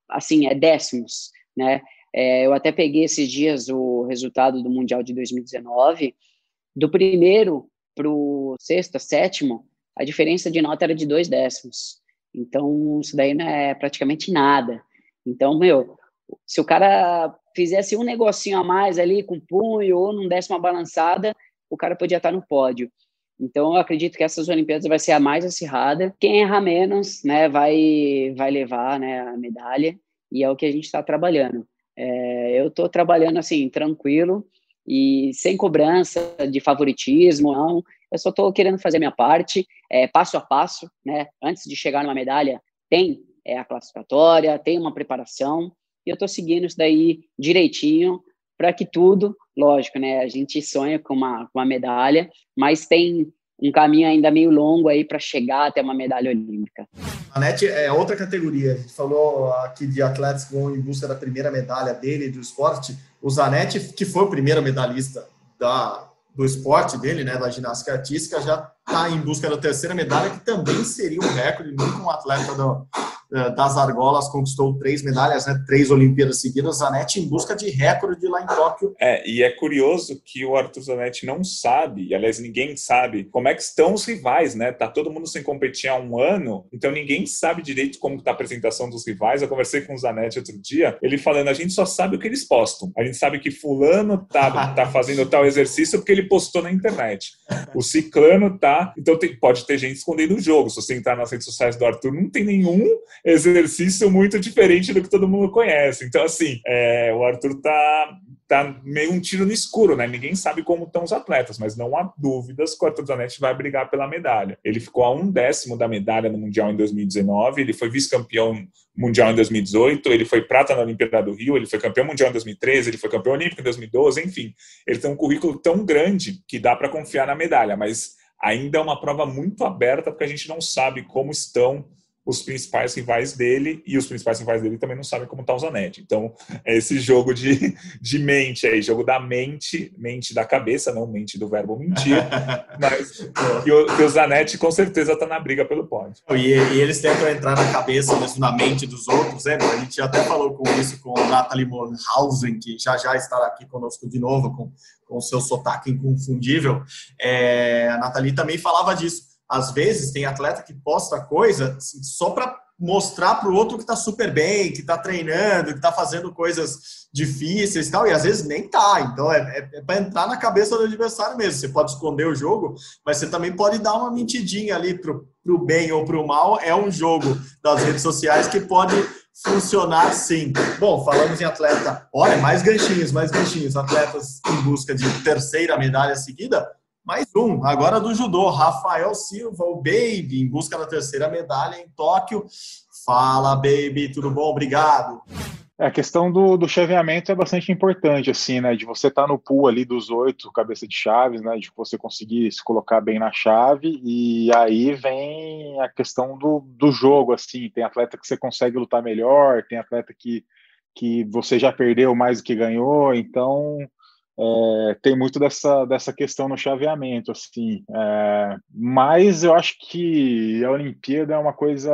assim, é décimos né? É, eu até peguei esses dias o resultado do Mundial de 2019. Do primeiro para o sexto, sétimo, a diferença de nota era de dois décimos. Então, isso daí não é praticamente nada. Então, meu, se o cara fizesse um negocinho a mais ali com punho ou não desse uma balançada, o cara podia estar no pódio. Então, eu acredito que essas Olimpíadas vai ser a mais acirrada. Quem errar menos, né, vai, vai levar né, a medalha e é o que a gente está trabalhando. É, eu estou trabalhando assim, tranquilo e sem cobrança de favoritismo, não. Eu só estou querendo fazer minha parte, é, passo a passo, né? Antes de chegar numa medalha, tem é, a classificatória, tem uma preparação, e eu estou seguindo isso daí direitinho para que tudo, lógico, né? A gente sonha com uma, com uma medalha, mas tem um caminho ainda meio longo aí para chegar até uma medalha olímpica. A NET é outra categoria. A gente falou aqui de atletas que vão em busca da primeira medalha dele do esporte. O Zanetti, que foi o primeiro medalhista da, do esporte dele, né, da ginástica artística, já está em busca da terceira medalha, que também seria um recorde. Nunca um atleta do, das argolas conquistou três medalhas, né? Três Olimpíadas seguidas. Zanetti em busca de recorde lá em Tóquio. É, e é curioso que o Arthur Zanetti não sabe, e aliás ninguém sabe, como é que estão os rivais, né? Tá todo mundo sem competir há um ano, então ninguém sabe direito como está a apresentação dos rivais. Eu conversei com o Zanetti outro dia, ele falando, a gente só sabe o que eles postam. A gente sabe que fulano tá, <laughs> tá fazendo tal exercício porque ele postou na internet. O ciclano tá... Então tem, pode ter gente escondendo o jogo. Se você entrar nas redes sociais do Arthur, não tem nenhum exercício muito diferente do que todo mundo conhece. Então, assim, é, o Arthur tá, tá meio um tiro no escuro, né? Ninguém sabe como estão os atletas, mas não há dúvidas que o Arthur Zanetti vai brigar pela medalha. Ele ficou a um décimo da medalha no Mundial em 2019, ele foi vice-campeão mundial em 2018, ele foi prata na Olimpíada do Rio, ele foi campeão mundial em 2013, ele foi campeão olímpico em 2012, enfim. Ele tem um currículo tão grande que dá para confiar na medalha, mas ainda é uma prova muito aberta porque a gente não sabe como estão os principais rivais dele e os principais rivais dele também não sabem como está o Zanetti. Então, é esse jogo de, de mente aí, jogo da mente, mente da cabeça, não mente do verbo mentir, <laughs> mas que o, que o Zanetti com certeza está na briga pelo pódio. E, e, eles tentam entrar na cabeça, mesmo na mente dos outros, né? A gente até falou com isso com Nathalie Morhausen, que já já estará aqui conosco de novo, com o seu sotaque inconfundível. É, a Nathalie também falava disso às vezes tem atleta que posta coisa assim, só para mostrar para o outro que está super bem, que está treinando, que está fazendo coisas difíceis e tal, e às vezes nem tá. Então é, é, é para entrar na cabeça do adversário mesmo. Você pode esconder o jogo, mas você também pode dar uma mentidinha ali pro, pro bem ou pro mal. É um jogo das redes sociais que pode funcionar sim. Bom, falamos em atleta. Olha, mais ganchinhos, mais ganchinhos. Atletas em busca de terceira medalha seguida. Mais um, agora do judô, Rafael Silva, o Baby, em busca da terceira medalha em Tóquio. Fala, Baby, tudo bom? Obrigado. É, a questão do, do chaveamento é bastante importante, assim, né? De você estar tá no pool ali dos oito cabeça de chaves, né? De você conseguir se colocar bem na chave, e aí vem a questão do, do jogo, assim. Tem atleta que você consegue lutar melhor, tem atleta que, que você já perdeu mais do que ganhou, então é, tem muito dessa, dessa questão no chaveamento, assim. É, mas eu acho que a Olimpíada é uma coisa.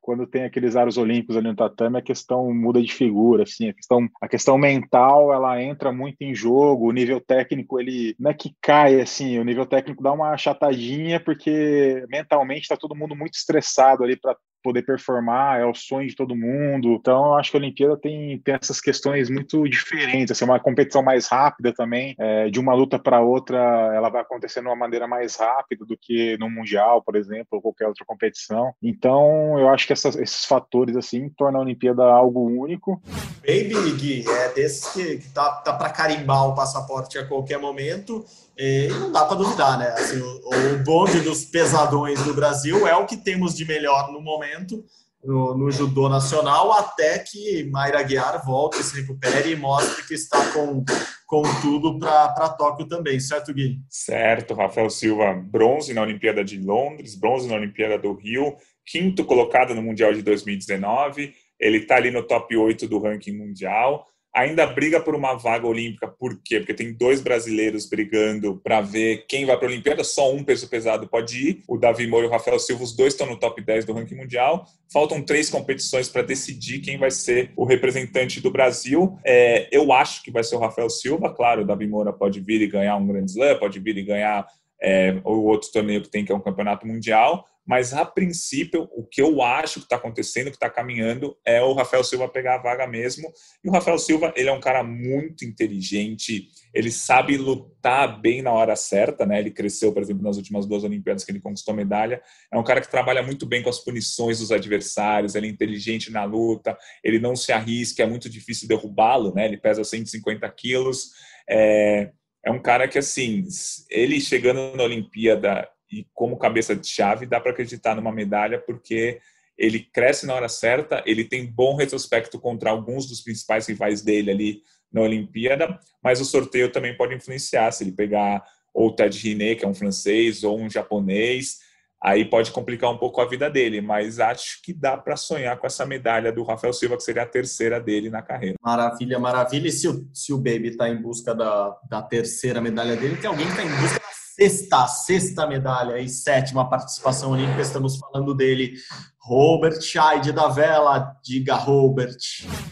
Quando tem aqueles aros olímpicos ali no tatame, a questão muda de figura, assim. A questão, a questão mental ela entra muito em jogo. O nível técnico ele não é que cai, assim. O nível técnico dá uma chatadinha porque mentalmente está todo mundo muito estressado ali para poder performar, é o sonho de todo mundo. Então, acho que a Olimpíada tem, tem essas questões muito diferentes. Assim, é uma competição mais rápida também, é, de uma luta para outra, ela vai acontecer de uma maneira mais rápida do que no Mundial, por exemplo, ou qualquer outra competição. Então, eu acho que essas, esses fatores assim tornam a Olimpíada algo único. Baby Gui é desses que, que tá, tá para carimbar o passaporte a qualquer momento. E não dá para duvidar, né? Assim, o, bonde dos pesadões do Brasil é o que temos de melhor no momento no, no, judô nacional, até que Mayra Guiar volte, se recupere e mostre que está com, com tudo para Tóquio também, certo, Gui? Certo, Rafael Silva, bronze na Olimpíada de Londres, bronze na Olimpíada do Rio, quinto colocado no Mundial de 2019, ele está ali no top 8 do ranking mundial ainda briga por uma vaga olímpica. Por quê? Porque tem dois brasileiros brigando para ver quem vai para a Olimpíada. Só um peso pesado pode ir. O Davi Moura e o Rafael Silva, os dois estão no top 10 do ranking mundial. Faltam três competições para decidir quem vai ser o representante do Brasil. É, eu acho que vai ser o Rafael Silva. Claro, o Davi Moura pode vir e ganhar um Grand Slam, pode vir e ganhar é, o outro torneio que tem, que é um campeonato mundial. Mas, a princípio, o que eu acho que está acontecendo, que está caminhando, é o Rafael Silva pegar a vaga mesmo. E o Rafael Silva, ele é um cara muito inteligente, ele sabe lutar bem na hora certa, né? Ele cresceu, por exemplo, nas últimas duas Olimpíadas que ele conquistou medalha. É um cara que trabalha muito bem com as punições dos adversários, ele é inteligente na luta, ele não se arrisca, é muito difícil derrubá-lo, né? Ele pesa 150 quilos. É, é um cara que, assim, ele chegando na Olimpíada e como cabeça de chave dá para acreditar numa medalha porque ele cresce na hora certa, ele tem bom retrospecto contra alguns dos principais rivais dele ali na Olimpíada, mas o sorteio também pode influenciar se ele pegar ou o Ted Riné, que é um francês, ou um japonês, aí pode complicar um pouco a vida dele, mas acho que dá para sonhar com essa medalha do Rafael Silva, que seria a terceira dele na carreira. Maravilha, maravilha. E se o, se o Baby está em busca da, da terceira medalha dele, tem alguém que está em busca da sexta, sexta medalha e sétima participação olímpica. Estamos falando dele, Robert Scheid da Vela. Diga, Robert.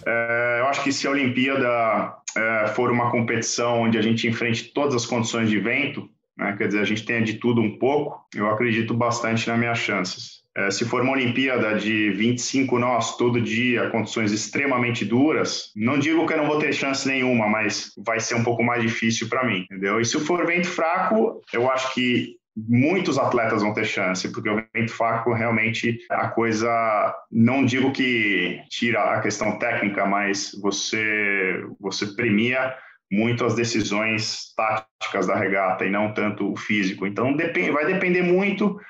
É, eu acho que se a Olimpíada é, for uma competição onde a gente enfrente todas as condições de vento, né, quer dizer, a gente tenha de tudo um pouco, eu acredito bastante nas minhas chances. É, se for uma Olimpíada de 25 nós todo dia, condições extremamente duras, não digo que eu não vou ter chance nenhuma, mas vai ser um pouco mais difícil para mim, entendeu? E se for vento fraco, eu acho que muitos atletas vão ter chance, porque o vento fraco realmente a coisa, não digo que tira a questão técnica, mas você você premia muito as decisões táticas da regata e não tanto o físico. Então vai depender muito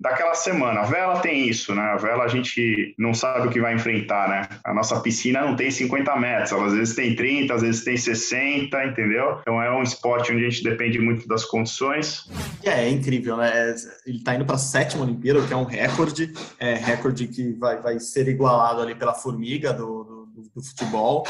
daquela semana. A vela tem isso, né? A vela a gente não sabe o que vai enfrentar, né? A nossa piscina não tem 50 metros, às vezes tem 30, às vezes tem 60, entendeu? Então é um esporte onde a gente depende muito das condições. É, é incrível, né? É, ele tá indo para a sétima Olimpíada, que é um recorde, é recorde que vai, vai ser igualado ali pela formiga do, do, do futebol.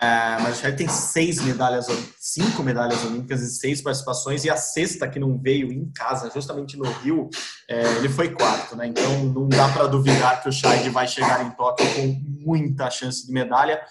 É, mas já tem seis medalhas, cinco medalhas olímpicas e seis participações, e a sexta que não veio em casa, justamente no Rio, é, ele foi quarto, né? Então não dá para duvidar que o Scheid vai chegar em Tóquio com muita chance de medalha.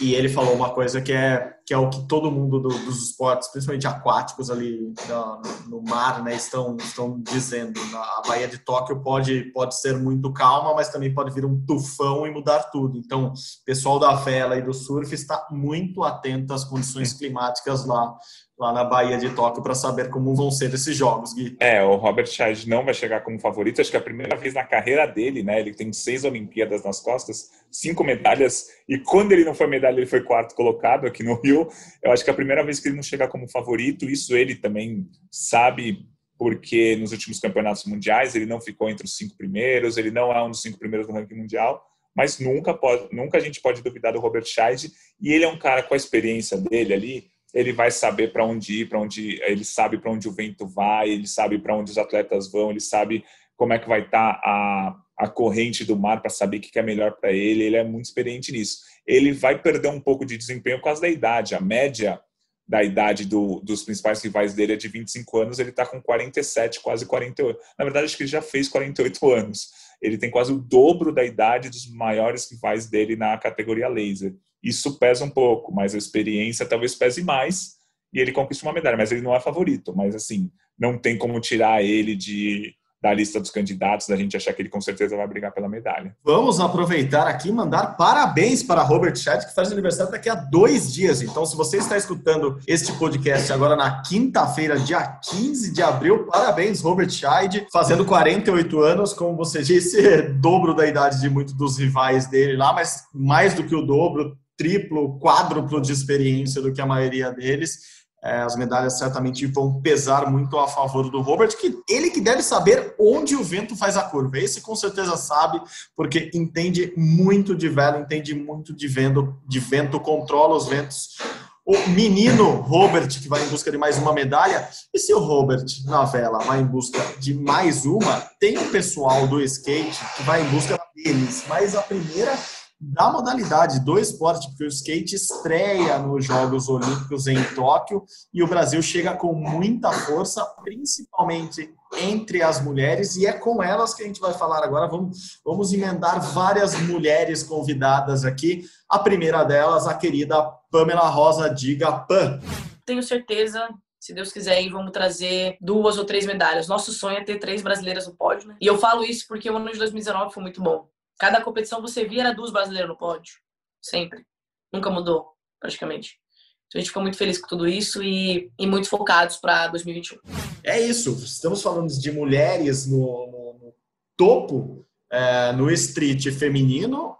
E ele falou uma coisa que é, que é o que todo mundo do, dos esportes, principalmente aquáticos ali no, no mar, né, estão, estão dizendo. A Baía de Tóquio pode, pode ser muito calma, mas também pode vir um tufão e mudar tudo. Então, o pessoal da vela e do surf está muito atento às condições climáticas lá lá na Bahia de Tóquio para saber como vão ser esses jogos, Gui. É, o Robert Scheid não vai chegar como favorito, acho que é a primeira vez na carreira dele, né? Ele tem seis Olimpíadas nas costas, cinco medalhas, e quando ele não foi medalha, ele foi quarto colocado aqui no Rio. Eu acho que é a primeira vez que ele não chega como favorito, isso ele também sabe porque nos últimos campeonatos mundiais ele não ficou entre os cinco primeiros, ele não é um dos cinco primeiros no ranking mundial, mas nunca pode, nunca a gente pode duvidar do Robert Scheid, e ele é um cara com a experiência dele ali, ele vai saber para onde ir, para onde ele sabe para onde o vento vai, ele sabe para onde os atletas vão, ele sabe como é que vai estar tá a, a corrente do mar para saber o que é melhor para ele. Ele é muito experiente nisso. Ele vai perder um pouco de desempenho por causa da idade. A média da idade do, dos principais rivais dele é de 25 anos, ele está com 47, quase 48. Na verdade, acho que ele já fez 48 anos. Ele tem quase o dobro da idade dos maiores rivais dele na categoria laser. Isso pesa um pouco, mas a experiência talvez pese mais e ele conquista uma medalha, mas ele não é favorito. Mas assim, não tem como tirar ele de da lista dos candidatos, da gente achar que ele com certeza vai brigar pela medalha. Vamos aproveitar aqui e mandar parabéns para Robert Chat, que faz aniversário daqui a dois dias. Então, se você está escutando este podcast agora na quinta-feira, dia 15 de abril, parabéns, Robert Scheid, fazendo 48 anos, como você disse, dobro da idade de muitos dos rivais dele lá, mas mais do que o dobro, triplo, quádruplo de experiência do que a maioria deles. É, as medalhas certamente vão pesar muito a favor do Robert, que ele que deve saber onde o vento faz a curva. Esse com certeza sabe, porque entende muito de vela, entende muito de vento, de vento, controla os ventos. O menino Robert, que vai em busca de mais uma medalha, e se o Robert na vela vai em busca de mais uma, tem o pessoal do skate que vai em busca deles, mas a primeira da modalidade do esporte, porque o skate estreia nos Jogos Olímpicos em Tóquio e o Brasil chega com muita força, principalmente entre as mulheres, e é com elas que a gente vai falar agora. Vamos, vamos emendar várias mulheres convidadas aqui. A primeira delas, a querida Pamela Rosa Diga Pan. Tenho certeza se Deus quiser, aí vamos trazer duas ou três medalhas. Nosso sonho é ter três brasileiras no pódio, né? E eu falo isso porque o ano de 2019 foi muito bom. Cada competição você via era duas brasileiras no pódio. Sempre. Nunca mudou, praticamente. Então a gente fica muito feliz com tudo isso e, e muito focados para 2021. É isso. Estamos falando de mulheres no, no, no topo, é, no street feminino.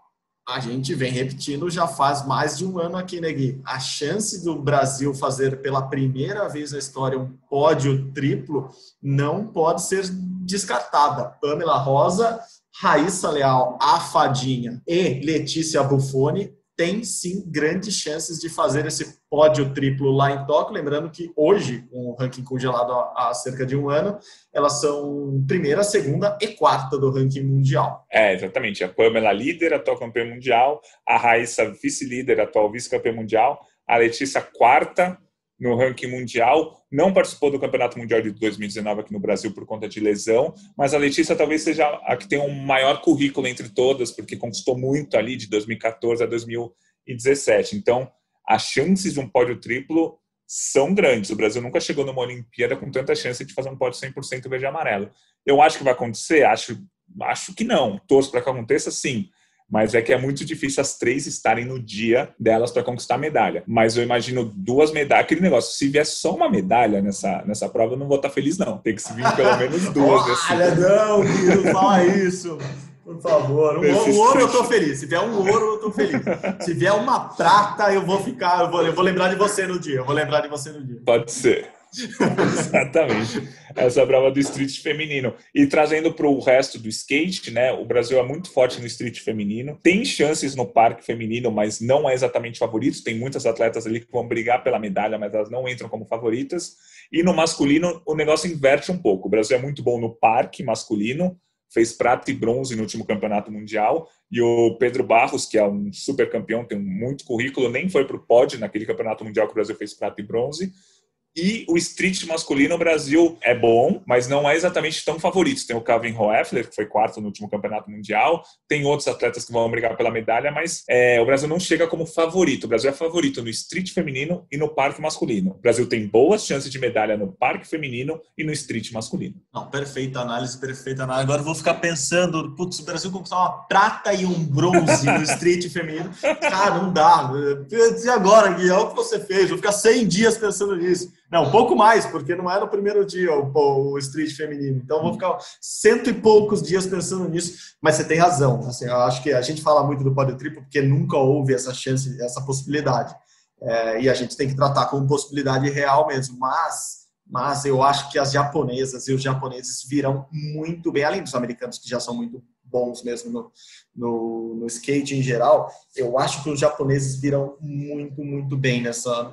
A gente vem repetindo já faz mais de um ano aqui, né? A chance do Brasil fazer pela primeira vez na história um pódio triplo não pode ser descartada. Pamela Rosa Raíssa Leal, a Fadinha e Letícia Buffoni têm sim grandes chances de fazer esse pódio triplo lá em Tóquio. Lembrando que hoje, com o ranking congelado há cerca de um ano, elas são primeira, segunda e quarta do ranking mundial. É, exatamente. A Pamela líder, atual campeã mundial, a Raíssa vice-líder, atual vice-campeã mundial, a Letícia quarta no ranking mundial, não participou do Campeonato Mundial de 2019 aqui no Brasil por conta de lesão, mas a Letícia talvez seja a que tem um maior currículo entre todas, porque conquistou muito ali de 2014 a 2017. Então, as chances de um pódio triplo são grandes. O Brasil nunca chegou numa Olimpíada com tanta chance de fazer um pódio 100% verde e amarelo. Eu acho que vai acontecer? Acho, acho que não. Torço para que aconteça, sim mas é que é muito difícil as três estarem no dia delas para conquistar a medalha. Mas eu imagino duas medalhas, aquele negócio, se vier só uma medalha nessa, nessa prova, eu não vou estar feliz, não. Tem que se vir pelo menos <laughs> duas. Olha, não, não fala <laughs> isso. Por favor, um, um ouro eu tô feliz. Se vier um ouro, eu tô feliz. Se vier uma prata, eu vou ficar. Eu vou, eu vou lembrar de você no dia. Eu vou lembrar de você no dia. Pode ser. Exatamente. Essa prova do street feminino. E trazendo para o resto do skate, né? O Brasil é muito forte no street feminino. Tem chances no parque feminino, mas não é exatamente favorito. Tem muitas atletas ali que vão brigar pela medalha, mas elas não entram como favoritas. E no masculino, o negócio inverte um pouco. O Brasil é muito bom no parque masculino, fez prata e bronze no último campeonato mundial. E o Pedro Barros, que é um super campeão, tem muito currículo, nem foi para o pódio naquele campeonato mundial que o Brasil fez prata e bronze E o street masculino, o Brasil é bom, mas não é exatamente tão favorito. Tem o Calvin Hoeffler, que foi quarto no último campeonato mundial, tem outros atletas que vão brigar pela medalha, mas é, o Brasil não chega como favorito. O Brasil é favorito no street feminino e no parque masculino. O Brasil tem boas chances de medalha no parque feminino e no street masculino. Não, perfeita análise, perfeita análise. Agora eu vou ficar pensando, putz, o Brasil conquistar uma prata e um bronze no street feminino. Cara, não dá. E agora, Gui, olha o que você fez. Vou ficar 100 dias pensando nisso. Não, um pouco mais, porque não é no primeiro dia o, o street feminino. Então vou ficar cento e poucos dias pensando nisso. Mas você tem razão. Assim, eu acho que a gente fala muito do pódio triplo porque nunca houve essa chance, essa possibilidade. É, e a gente tem que tratar como possibilidade real mesmo. Mas, mas eu acho que as japonesas e os japoneses virão muito bem, além dos americanos que já são muito bons mesmo no, no, no, skate em geral, eu acho que os japoneses virão muito, muito bem nessa,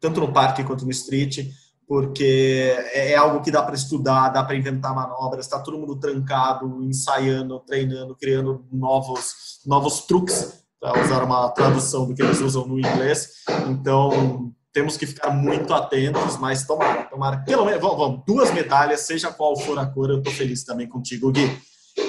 tanto no parque quanto no street, porque é, é algo que dá para estudar, dá para inventar manobras, está todo mundo trancado, ensaiando, treinando, criando novos, novos truques, para usar uma tradução do que eles usam no inglês. Então, temos que ficar muito atentos, mas tomara, tomara, pelo menos, vamos, vamos duas medalhas, seja qual for a cor, eu estou feliz também contigo, Gui.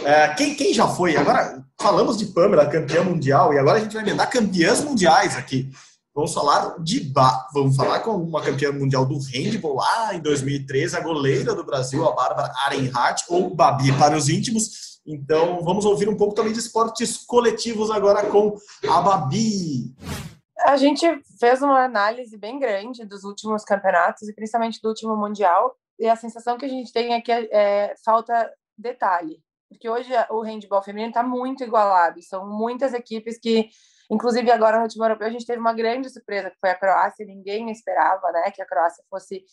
É, quem, quem já foi? Agora, falamos de Pamela, campeã mundial, e agora a gente vai emendar campeãs mundiais aqui. Vamos falar de vamos falar com uma campeã mundial do handball lá em 2013, a goleira do Brasil, a Bárbara Arenhardt, ou Babi para os íntimos. Então, vamos ouvir um pouco também de esportes coletivos agora com a Babi. A gente fez uma análise bem grande dos últimos campeonatos e principalmente do último mundial, e a sensação que a gente tem é que é, falta detalhe porque hoje o handball feminino está muito igualado. São muitas equipes que, inclusive agora no último europeu, a gente teve uma grande surpresa, que foi a Croácia. Ninguém esperava né, que a Croácia fosse.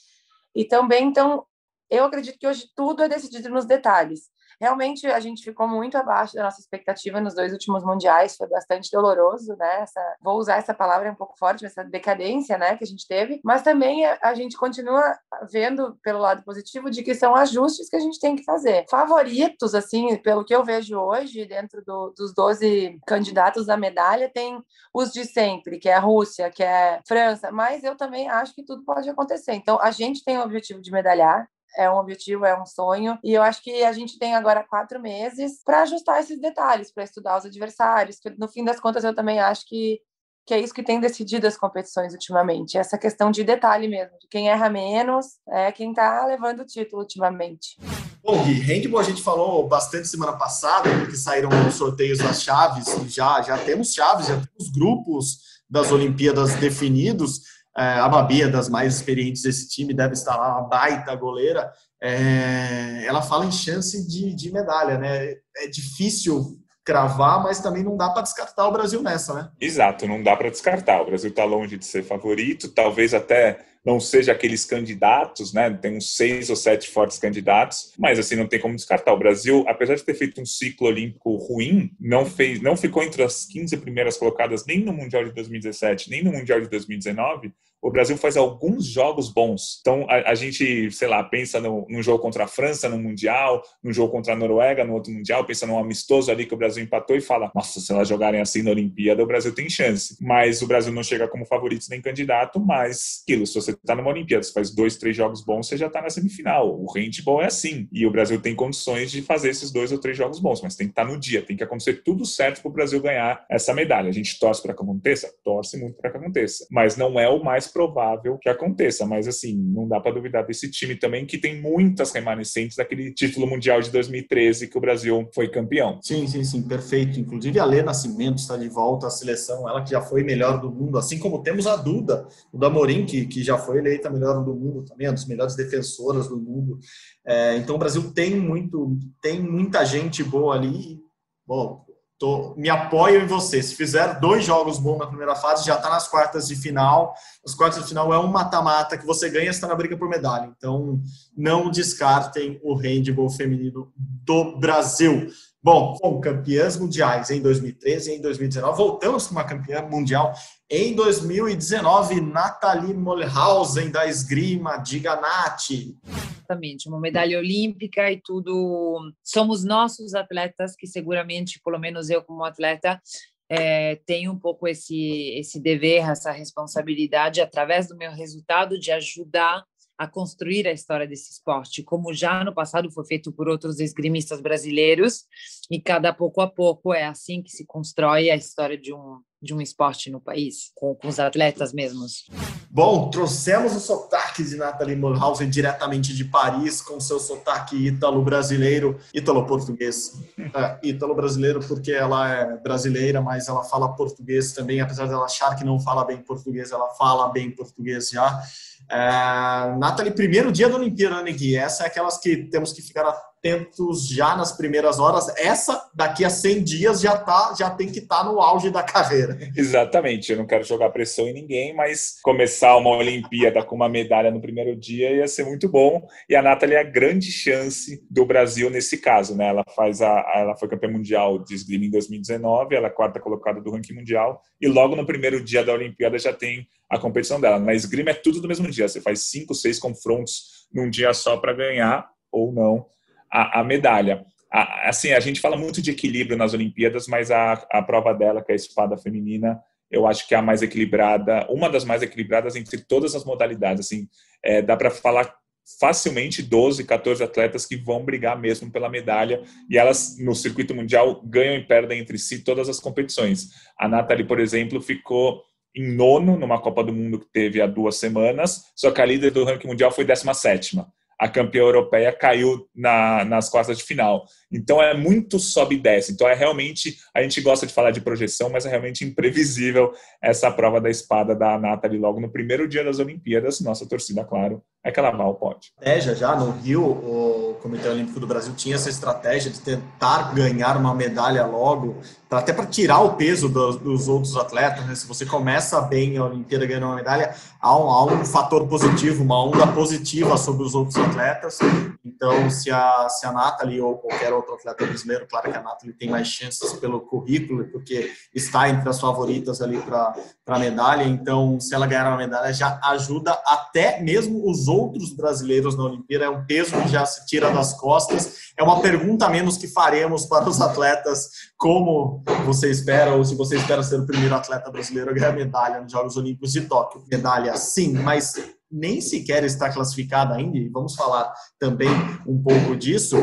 E também, então, eu acredito que hoje tudo é decidido nos detalhes. Realmente a gente ficou muito abaixo da nossa expectativa nos dois últimos mundiais, foi bastante doloroso, né? Essa, vou usar essa palavra um pouco forte, essa decadência, né, que a gente teve, mas também a gente continua vendo pelo lado positivo de que são ajustes que a gente tem que fazer. Favoritos, assim, pelo que eu vejo hoje, dentro do, dos 12 candidatos à medalha, tem os de sempre, que é a Rússia, que é a França, mas eu também acho que tudo pode acontecer. Então, a gente tem o objetivo de medalhar, é um objetivo, é um sonho. E eu acho que a gente tem agora quatro meses para ajustar esses detalhes, para estudar os adversários. No fim das contas, eu também acho que, que é isso que tem decidido as competições ultimamente. Essa questão de detalhe mesmo, de quem erra menos é quem está levando o título ultimamente. Bom, Gui, handball a gente falou bastante semana passada, porque saíram os sorteios das chaves, já, já temos chaves, já temos grupos das Olimpíadas definidos. É, a Babi é das mais experientes desse time, deve estar lá, uma baita goleira. É, ela fala em chance de, de medalha, né? É difícil cravar, mas também não dá para descartar o Brasil nessa, né? Exato, não dá para descartar. O Brasil está longe de ser favorito, talvez até não seja aqueles candidatos, né? Tem uns seis ou sete fortes candidatos, mas assim não tem como descartar. O Brasil, apesar de ter feito um ciclo olímpico ruim, não fez, não ficou entre as 15 primeiras colocadas nem no Mundial de 2017, nem no Mundial de 2019 o Brasil faz alguns jogos bons. Então, a, a gente, sei lá, pensa no, num jogo contra a França no Mundial, num jogo contra a Noruega no outro Mundial, pensa num amistoso ali que o Brasil empatou e fala: nossa, se elas jogarem assim na Olimpíada, o Brasil tem chance. Mas o Brasil não chega como favorito nem candidato, mas aquilo, se você está numa Olimpíada, você faz dois, três jogos bons, você já está na semifinal. O handball é assim. E o Brasil tem condições de fazer esses dois ou três jogos bons, mas tem que estar tá no dia, tem que acontecer tudo certo para o Brasil ganhar essa medalha. A gente torce para que aconteça? Torce muito para que aconteça. Mas não é o mais provável que aconteça. Mas, assim, não dá para duvidar desse time também, que tem muitas remanescentes daquele título mundial de 2013 que o Brasil foi campeão. Sim, sim, sim, perfeito. Inclusive, a Lê Nascimento está de volta à seleção, ela que já foi melhor do mundo, assim como temos a Duda, o da Morim, que, que já foi eleita melhor do mundo também, uma das melhores defensoras do mundo. É, então, o Brasil tem muito, tem muita gente boa ali. Bom, Tô, me apoio em você. Se fizer dois jogos bons na primeira fase, já está nas quartas de final. As quartas de final é um mata-mata que você ganha, está na briga por medalha. Então, não descartem o handball feminino do Brasil. Bom, com campeãs mundiais em 2013 e em 2019, voltamos com uma campeã mundial em 2019, Nathalie Molhausen, da esgrima de Ganati. Exatamente, uma medalha olímpica e tudo. Somos nossos atletas que seguramente, pelo menos eu como atleta, é, tenho um pouco esse esse dever, essa responsabilidade através do meu resultado de ajudar a construir a história desse esporte, como já no passado foi feito por outros esgrimistas brasileiros, e cada pouco a pouco é assim que se constrói a história de um, de um esporte no país, com, com os atletas mesmos. Bom, trouxemos o sotaque de Nathalie Mulhausen diretamente de Paris, com seu sotaque ítalo-brasileiro, ítalo-português. É, ítalo-brasileiro porque ela é brasileira, mas ela fala português também, apesar dela achar que não fala bem português, ela fala bem português já. É, Nathalie, primeiro dia da Olimpíada, né, Gui? Essa é aquelas que temos que ficar atentos já nas primeiras horas. Essa, daqui a 100 dias, já, tá, já tem que estar tá no auge da carreira. <laughs> Exatamente. Eu não quero jogar pressão em ninguém, mas começar uma Olimpíada com uma medalha no primeiro dia ia ser muito bom. E a Nathalie é a grande chance do Brasil nesse caso. Né? Ela, faz a, ela foi campeã mundial de esgrima em 2019, ela é a quarta colocada do ranking mundial. E logo no primeiro dia da Olimpíada já tem a competição dela. Na esgrima é tudo no mesmo dia. Você faz cinco, seis confrontos num dia só para ganhar ou não a, a medalha. A, assim, a gente fala muito de equilíbrio nas Olimpíadas, mas a, a prova dela, que é a espada feminina, eu acho que é a mais equilibrada, uma das mais equilibradas entre todas as modalidades. Assim, é, dá para falar facilmente 12, 14 atletas que vão brigar mesmo pela medalha e elas no circuito mundial ganham e perdem entre si todas as competições. A Nathalie, por exemplo, ficou em nono numa Copa do Mundo que teve há duas semanas, só que a líder do ranking mundial foi 17 a campeã europeia caiu na, nas quartas de final. Então é muito sobe e desce. Então é realmente, a gente gosta de falar de projeção, mas é realmente imprevisível essa prova da espada da Nathalie logo no primeiro dia das Olimpíadas. Nossa torcida, claro, é que ela vai ao pódio. Já, já no Rio, o Comitê Olímpico do Brasil tinha essa estratégia de tentar ganhar uma medalha logo, até para tirar o peso dos, dos outros atletas. Né? Se você começa bem a Olimpíada ganhando uma medalha, há um, há um fator positivo, uma onda positiva sobre os outros atletas. Então, se a, se a Nathalie ou qualquer outro atleta brasileiro, claro que a Nathalie tem mais chances pelo currículo, porque está entre as favoritas ali para a medalha. Então, se ela ganhar uma medalha, já ajuda até mesmo os outros brasileiros na Olimpíada. É um peso que já se tira das costas. É uma pergunta a menos que faremos para os atletas: como você espera, ou se você espera ser o primeiro atleta brasileiro a ganhar medalha nos Jogos Olímpicos de Tóquio. Medalha, sim, mas nem sequer está classificada ainda, e vamos falar também um pouco disso,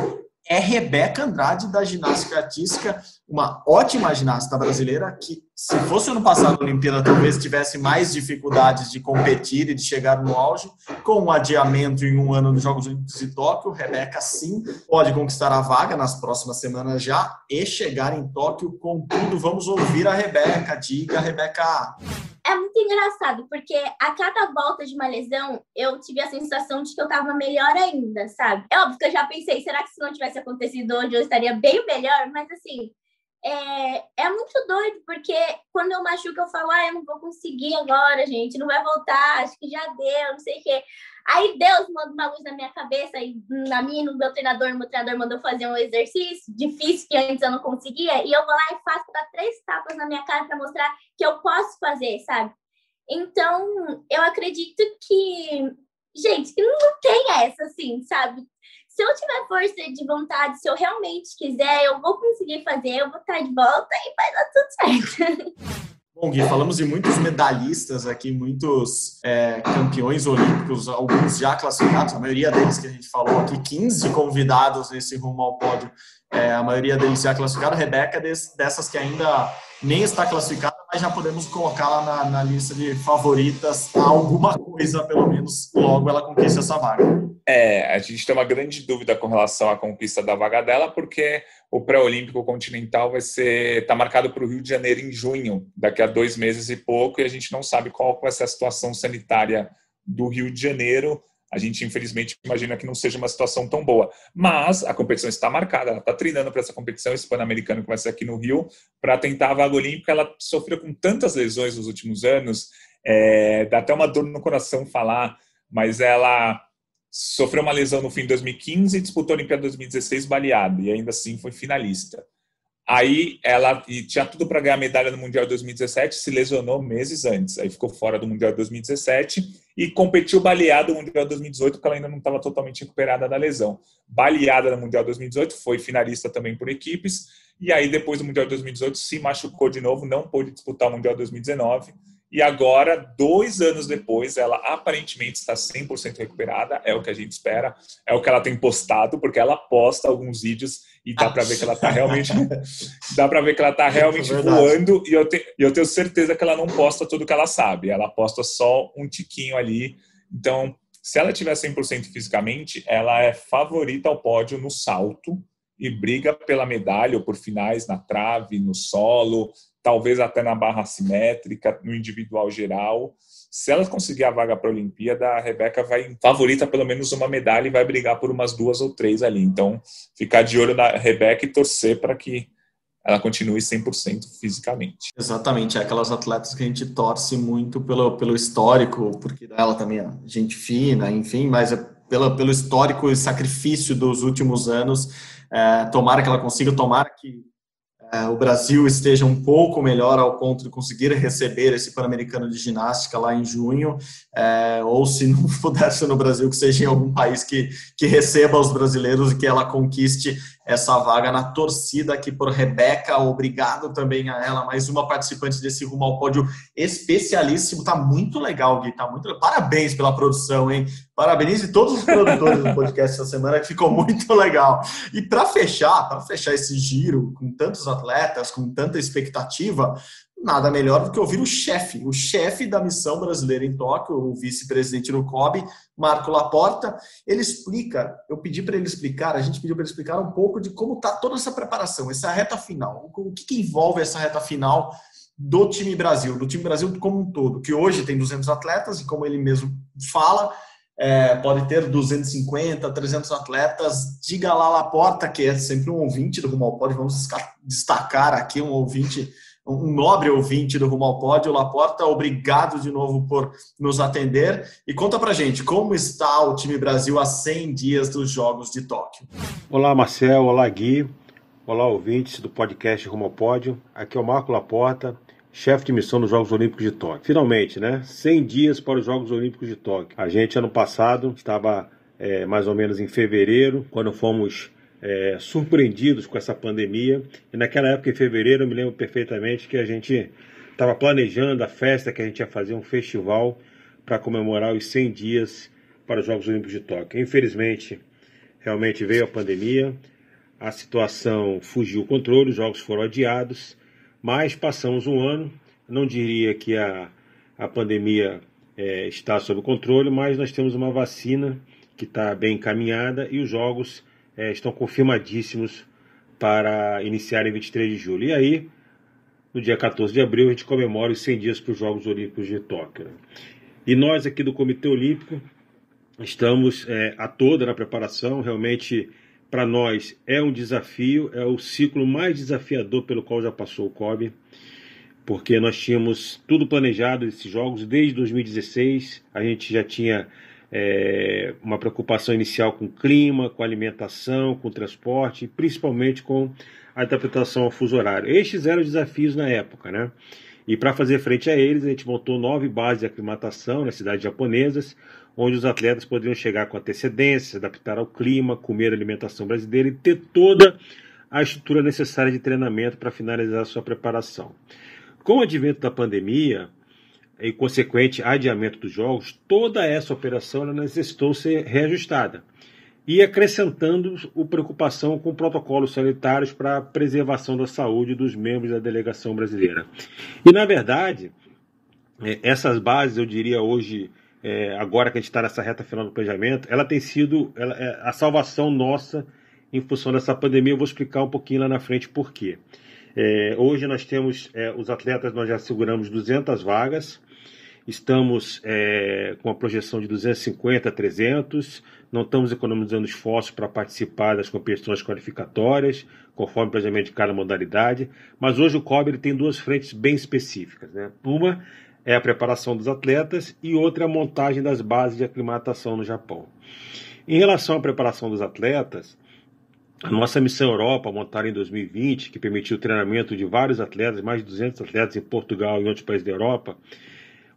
é Rebeca Andrade, da ginástica artística, uma ótima ginasta brasileira que, se fosse ano passado a Olimpíada, talvez tivesse mais dificuldades de competir e de chegar no auge. Com o adiamento em um ano dos Jogos Olímpicos de Tóquio, Rebeca, sim, pode conquistar a vaga nas próximas semanas já e chegar em Tóquio. Contudo, vamos ouvir a Rebeca. Diga, Rebeca é muito engraçado, porque a cada volta de uma lesão, eu tive a sensação de que eu tava melhor ainda, sabe? É óbvio que eu já pensei, será que se não tivesse acontecido hoje eu estaria bem melhor? Mas assim, é, é muito doido, porque quando eu machuco, eu falo, ah, eu não vou conseguir agora, gente, não vai voltar, acho que já deu, não sei o quê. Aí Deus manda uma luz na minha cabeça e na minha, no meu treinador, no meu treinador mandou fazer um exercício difícil que antes eu não conseguia, e eu vou lá e faço para três tapas na minha cara para mostrar que eu posso fazer, sabe? Então, eu acredito que, gente, que não tem essa, assim, sabe? Se eu tiver força de vontade, se eu realmente quiser, eu vou conseguir fazer, eu vou estar de volta e vai dar tudo certo. Bom, Gui, falamos de muitos medalhistas aqui, muitos é, campeões olímpicos, alguns já classificados, a maioria deles que a gente falou aqui, 15 convidados nesse rumo ao pódio, é, a maioria deles já classificados. Rebeca, dessas que ainda nem está classificada, mas já podemos colocá-la na, na, lista de favoritas a alguma coisa, pelo menos logo ela conquista essa vaga. É, a gente tem uma grande dúvida com relação à conquista da vaga dela, porque o pré-olímpico continental vai ser está marcado para o Rio de Janeiro em junho, daqui a dois meses e pouco, e a gente não sabe qual vai ser a situação sanitária do Rio de Janeiro. A gente, infelizmente, imagina que não seja uma situação tão boa. Mas a competição está marcada, ela está treinando para essa competição, esse Pan-Americano ser aqui no Rio, para tentar a vaga olímpica. Ela sofreu com tantas lesões nos últimos anos, é, dá até uma dor no coração falar, mas ela sofreu uma lesão no fim de 2015 e disputou a Olimpíada 2016 baleada, e ainda assim foi finalista. Aí ela tinha tudo para ganhar medalha no Mundial de 2017, se lesionou meses antes. Aí ficou fora do Mundial de 2017 e competiu baleada no Mundial de 2018, porque ela ainda não estava totalmente recuperada da lesão. Baleada no Mundial de 2018, foi finalista também por equipes. E aí, depois do Mundial de 2018, se machucou de novo, não pôde disputar o Mundial de 2019 E agora, dois anos depois, ela aparentemente está 100% recuperada, é o que a gente espera, é o que ela tem postado, porque ela posta alguns vídeos e dá para ver que ela está realmente <laughs> dá para ver que ela tá realmente é voando e eu, te, eu tenho certeza que ela não posta tudo que ela sabe, ela posta só um tiquinho ali. Então, se ela tiver 100% fisicamente, ela é favorita ao pódio no salto e briga pela medalha ou por finais na trave, no solo, talvez até na barra simétrica, no individual geral. Se ela conseguir a vaga para a Olimpíada, a Rebeca vai favorita pelo menos uma medalha e vai brigar por umas duas ou três ali. Então, ficar de olho na Rebeca e torcer para que ela continue 100% fisicamente. Exatamente, é aquelas atletas que a gente torce muito pelo, pelo histórico, porque ela também é gente fina, enfim, mas é pelo, pelo histórico e sacrifício dos últimos anos. É, tomara que ela consiga, tomara que o Brasil esteja um pouco melhor ao ponto de conseguir receber esse Pan-Americano de Ginástica lá em junho, é, ou se não <laughs> puder ser no Brasil, que seja em algum país que, que receba os brasileiros e que ela conquiste essa vaga na torcida aqui por Rebeca. Obrigado também a ela, mais uma participante desse Rumo ao Pódio especialíssimo. Tá muito legal, Gui. Tá muito Parabéns pela produção, hein? Parabenize todos os produtores do podcast essa semana, que ficou muito legal. E para fechar, para fechar esse giro com tantos atletas, com tanta expectativa, nada melhor do que ouvir o chefe, o chefe da missão brasileira em Tóquio, o vice-presidente do COB, Marco Laporta. Ele explica, eu pedi para ele explicar, a gente pediu para ele explicar um pouco de como está toda essa preparação, essa reta final, o que, que envolve essa reta final do time Brasil, do time Brasil como um todo, que hoje tem 200 atletas e como ele mesmo fala, é, pode ter 250, 300 atletas. Diga lá Laporta, que é sempre um ouvinte do Rumo ao vamos destacar aqui um ouvinte um nobre ouvinte do Rumo ao Pódio, Laporta, obrigado de novo por nos atender e conta pra gente como está o time Brasil a 100 dias dos Jogos de Tóquio. Olá Marcel, olá Gui, olá ouvintes do podcast Rumo ao Pódio, aqui é o Marco Laporta, chefe de missão dos Jogos Olímpicos de Tóquio. Finalmente, né? 100 dias para os Jogos Olímpicos de Tóquio. A gente ano passado estava é, mais ou menos em fevereiro, quando fomos é, surpreendidos com essa pandemia. E naquela época, em fevereiro, eu me lembro perfeitamente que a gente estava planejando a festa que a gente ia fazer, um festival para comemorar os 100 dias para os Jogos Olímpicos de Tóquio. Infelizmente, realmente veio a pandemia, a situação fugiu o controle, os jogos foram adiados, mas passamos um ano. Não diria que a, a pandemia é, está sob controle, mas nós temos uma vacina que está bem encaminhada e os jogos é, estão confirmadíssimos para iniciar em 23 de julho. E aí, no dia 14 de abril, a gente comemora os 100 dias para os Jogos Olímpicos de Tóquio. Né? E nós aqui do Comitê Olímpico estamos é, a toda na preparação, realmente para nós é um desafio, é o ciclo mais desafiador pelo qual já passou o COB, porque nós tínhamos tudo planejado esses jogos desde 2016, a gente já tinha é, uma preocupação inicial com clima, com alimentação, com o transporte, principalmente com a adaptação ao fuso horário. Estes eram os desafios na época, né? E para fazer frente a eles, a gente montou nove bases de aclimatação nas cidades japonesas, onde os atletas poderiam chegar com antecedência, adaptar ao clima, comer a alimentação brasileira e ter toda a estrutura necessária de treinamento para finalizar a sua preparação. Com o advento da pandemia, e consequente adiamento dos jogos, toda essa operação necessitou ser reajustada e acrescentando o preocupação com protocolos sanitários para a preservação da saúde dos membros da delegação brasileira. E na verdade, é, essas bases, eu diria hoje, é, agora que a gente está nessa reta final do planejamento, ela tem sido é a salvação nossa em função dessa pandemia. Eu vou explicar um pouquinho lá na frente por quê. Hoje nós temos os atletas, nós já seguramos 200 vagas, estamos é, com a projeção de 250 a 300, não estamos economizando esforços para participar das competições qualificatórias, conforme o planejamento de cada modalidade, mas hoje o COB tem duas frentes bem específicas. Né? Uma é a preparação dos atletas e outra é a montagem das bases de aclimatação no Japão. Em relação à preparação dos atletas, a nossa missão Europa, montada em 2020, que permitiu o treinamento de vários atletas, mais de 200 atletas em Portugal e outros países da Europa,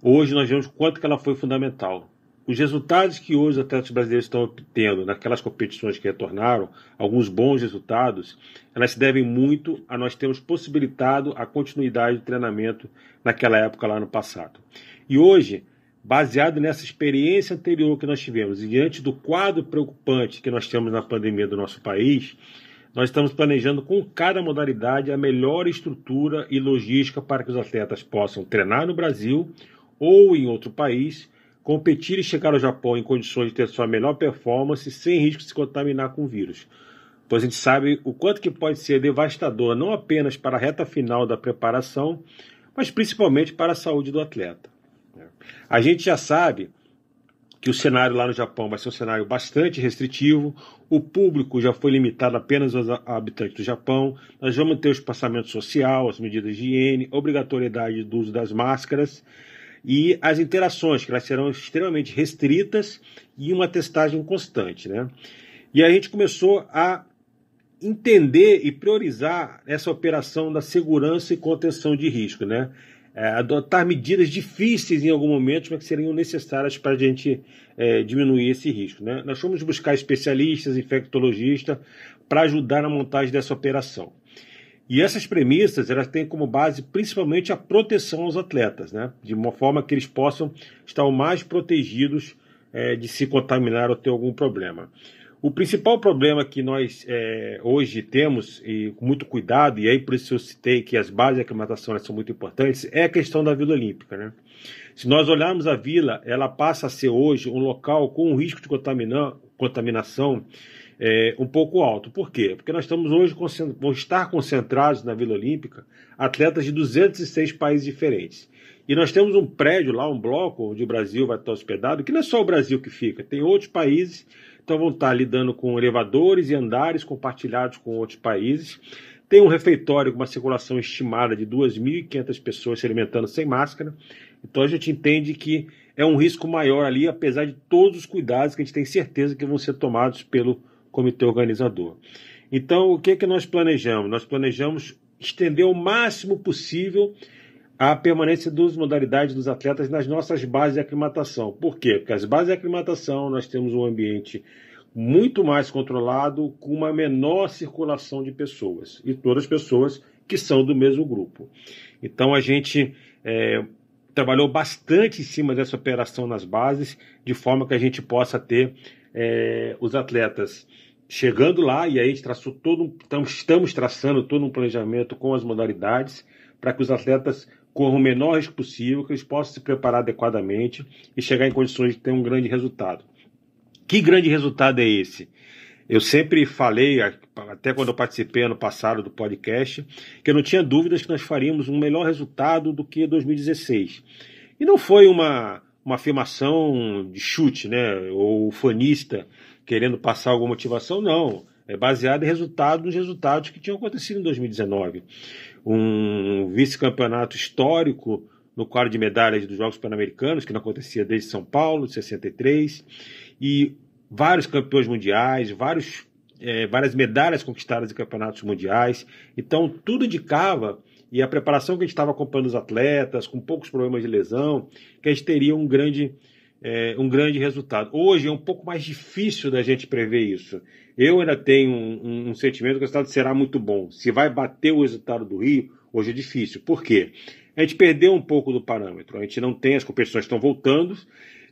Hoje nós vemos quanto que ela foi fundamental. os resultados que hoje os atletas brasileiros estão obtendo naquelas competições que retornaram, alguns bons resultados, elas se devem muito a nós termos possibilitado a continuidade do treinamento naquela época lá no passado. E hoje, baseado nessa experiência anterior que nós tivemos e diante do quadro preocupante que nós temos na pandemia do nosso país, nós estamos planejando com cada modalidade a melhor estrutura e logística para que os atletas possam treinar no Brasil ou em outro país competir e chegar ao Japão em condições de ter sua melhor performance sem risco de se contaminar com o vírus. Pois a gente sabe o quanto que pode ser devastador não apenas para a reta final da preparação, mas principalmente para a saúde do atleta. A gente já sabe que o cenário lá no Japão vai ser um cenário bastante restritivo, o público já foi limitado apenas aos habitantes do Japão, nós vamos ter o espaçamento social, as medidas de higiene, obrigatoriedade do uso das máscaras, e as interações, que elas serão extremamente restritas e uma testagem constante. Né? E a gente começou a entender e priorizar essa operação da segurança e contenção de risco, né? É, adotar medidas difíceis em algum momento, mas que seriam necessárias para a gente é, diminuir esse risco. Né? Nós fomos buscar especialistas, infectologistas, para ajudar na montagem dessa operação. E essas premissas elas têm como base principalmente a proteção aos atletas, né? de uma forma que eles possam estar o mais protegidos é, de se contaminar ou ter algum problema. O principal problema que nós é, hoje temos, e com muito cuidado, e aí por isso eu citei que as bases de aclimatação são muito importantes, é a questão da Vila Olímpica. Né? Se nós olharmos a vila, ela passa a ser hoje um local com um risco de contaminação é, um pouco alto. Por quê? Porque nós estamos hoje, vão estar concentrados na Vila Olímpica atletas de 206 países diferentes. E nós temos um prédio lá, um bloco, onde o Brasil vai estar hospedado, que não é só o Brasil que fica, tem outros países, então vão estar lidando com elevadores e andares compartilhados com outros países. Tem um refeitório com uma circulação estimada de 2.500 pessoas se alimentando sem máscara. Então a gente entende que é um risco maior ali, apesar de todos os cuidados que a gente tem certeza que vão ser tomados pelo comitê organizador. Então, o que, é que nós planejamos? Nós planejamos estender o máximo possível a permanência das modalidades dos atletas nas nossas bases de aclimatação. Por quê? Porque as bases de aclimatação nós temos um ambiente muito mais controlado, com uma menor circulação de pessoas, e todas as pessoas que são do mesmo grupo. Então a gente é, trabalhou bastante em cima dessa operação nas bases, de forma que a gente possa ter é, os atletas chegando lá, e aí a gente traçou todo, estamos traçando todo um planejamento com as modalidades para que os atletas corram o menor risco possível, que eles possam se preparar adequadamente e chegar em condições de ter um grande resultado. Que grande resultado é esse? Eu sempre falei, até quando eu participei ano passado do podcast, que eu não tinha dúvidas que nós faríamos um melhor resultado do que 2016. E não foi uma, uma afirmação de chute, né? Ou fanista querendo passar alguma motivação, não. É baseado em resultados dos resultados que tinham acontecido em 2019. Um vice-campeonato histórico no quadro de medalhas dos Jogos Pan-Americanos, que não acontecia desde São Paulo, de 63, e vários campeões mundiais, vários, é, várias medalhas conquistadas em campeonatos mundiais. Então, tudo indicava e a preparação que a gente estava acompanhando os atletas, com poucos problemas de lesão, que a gente teria um grande, é, um grande resultado. Hoje é um pouco mais difícil da gente prever isso. Eu ainda tenho um, um, um sentimento que o resultado será muito bom. Se vai bater o resultado do Rio, hoje é difícil. Por quê? A gente perdeu um pouco do parâmetro. A gente não tem, as competições estão voltando,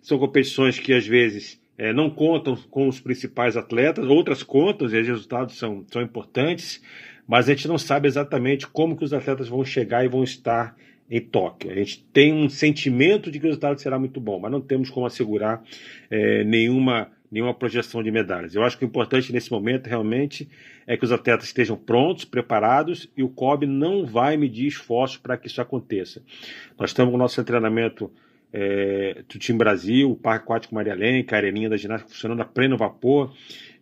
são competições que às vezes é, não contam com os principais atletas, outras contam e os resultados são, são importantes, mas a gente não sabe exatamente como que os atletas vão chegar e vão estar em Tóquio. A gente tem um sentimento de que o resultado será muito bom, mas não temos como assegurar é, nenhuma, nenhuma projeção de medalhas. Eu acho que o importante nesse momento realmente é que os atletas estejam prontos, preparados e o COB não vai medir esforços para que isso aconteça. Nós estamos com o nosso treinamento é, do Time Brasil, o Parque Aquático Maria Lenca, a Areninha da Ginástica funcionando a pleno vapor.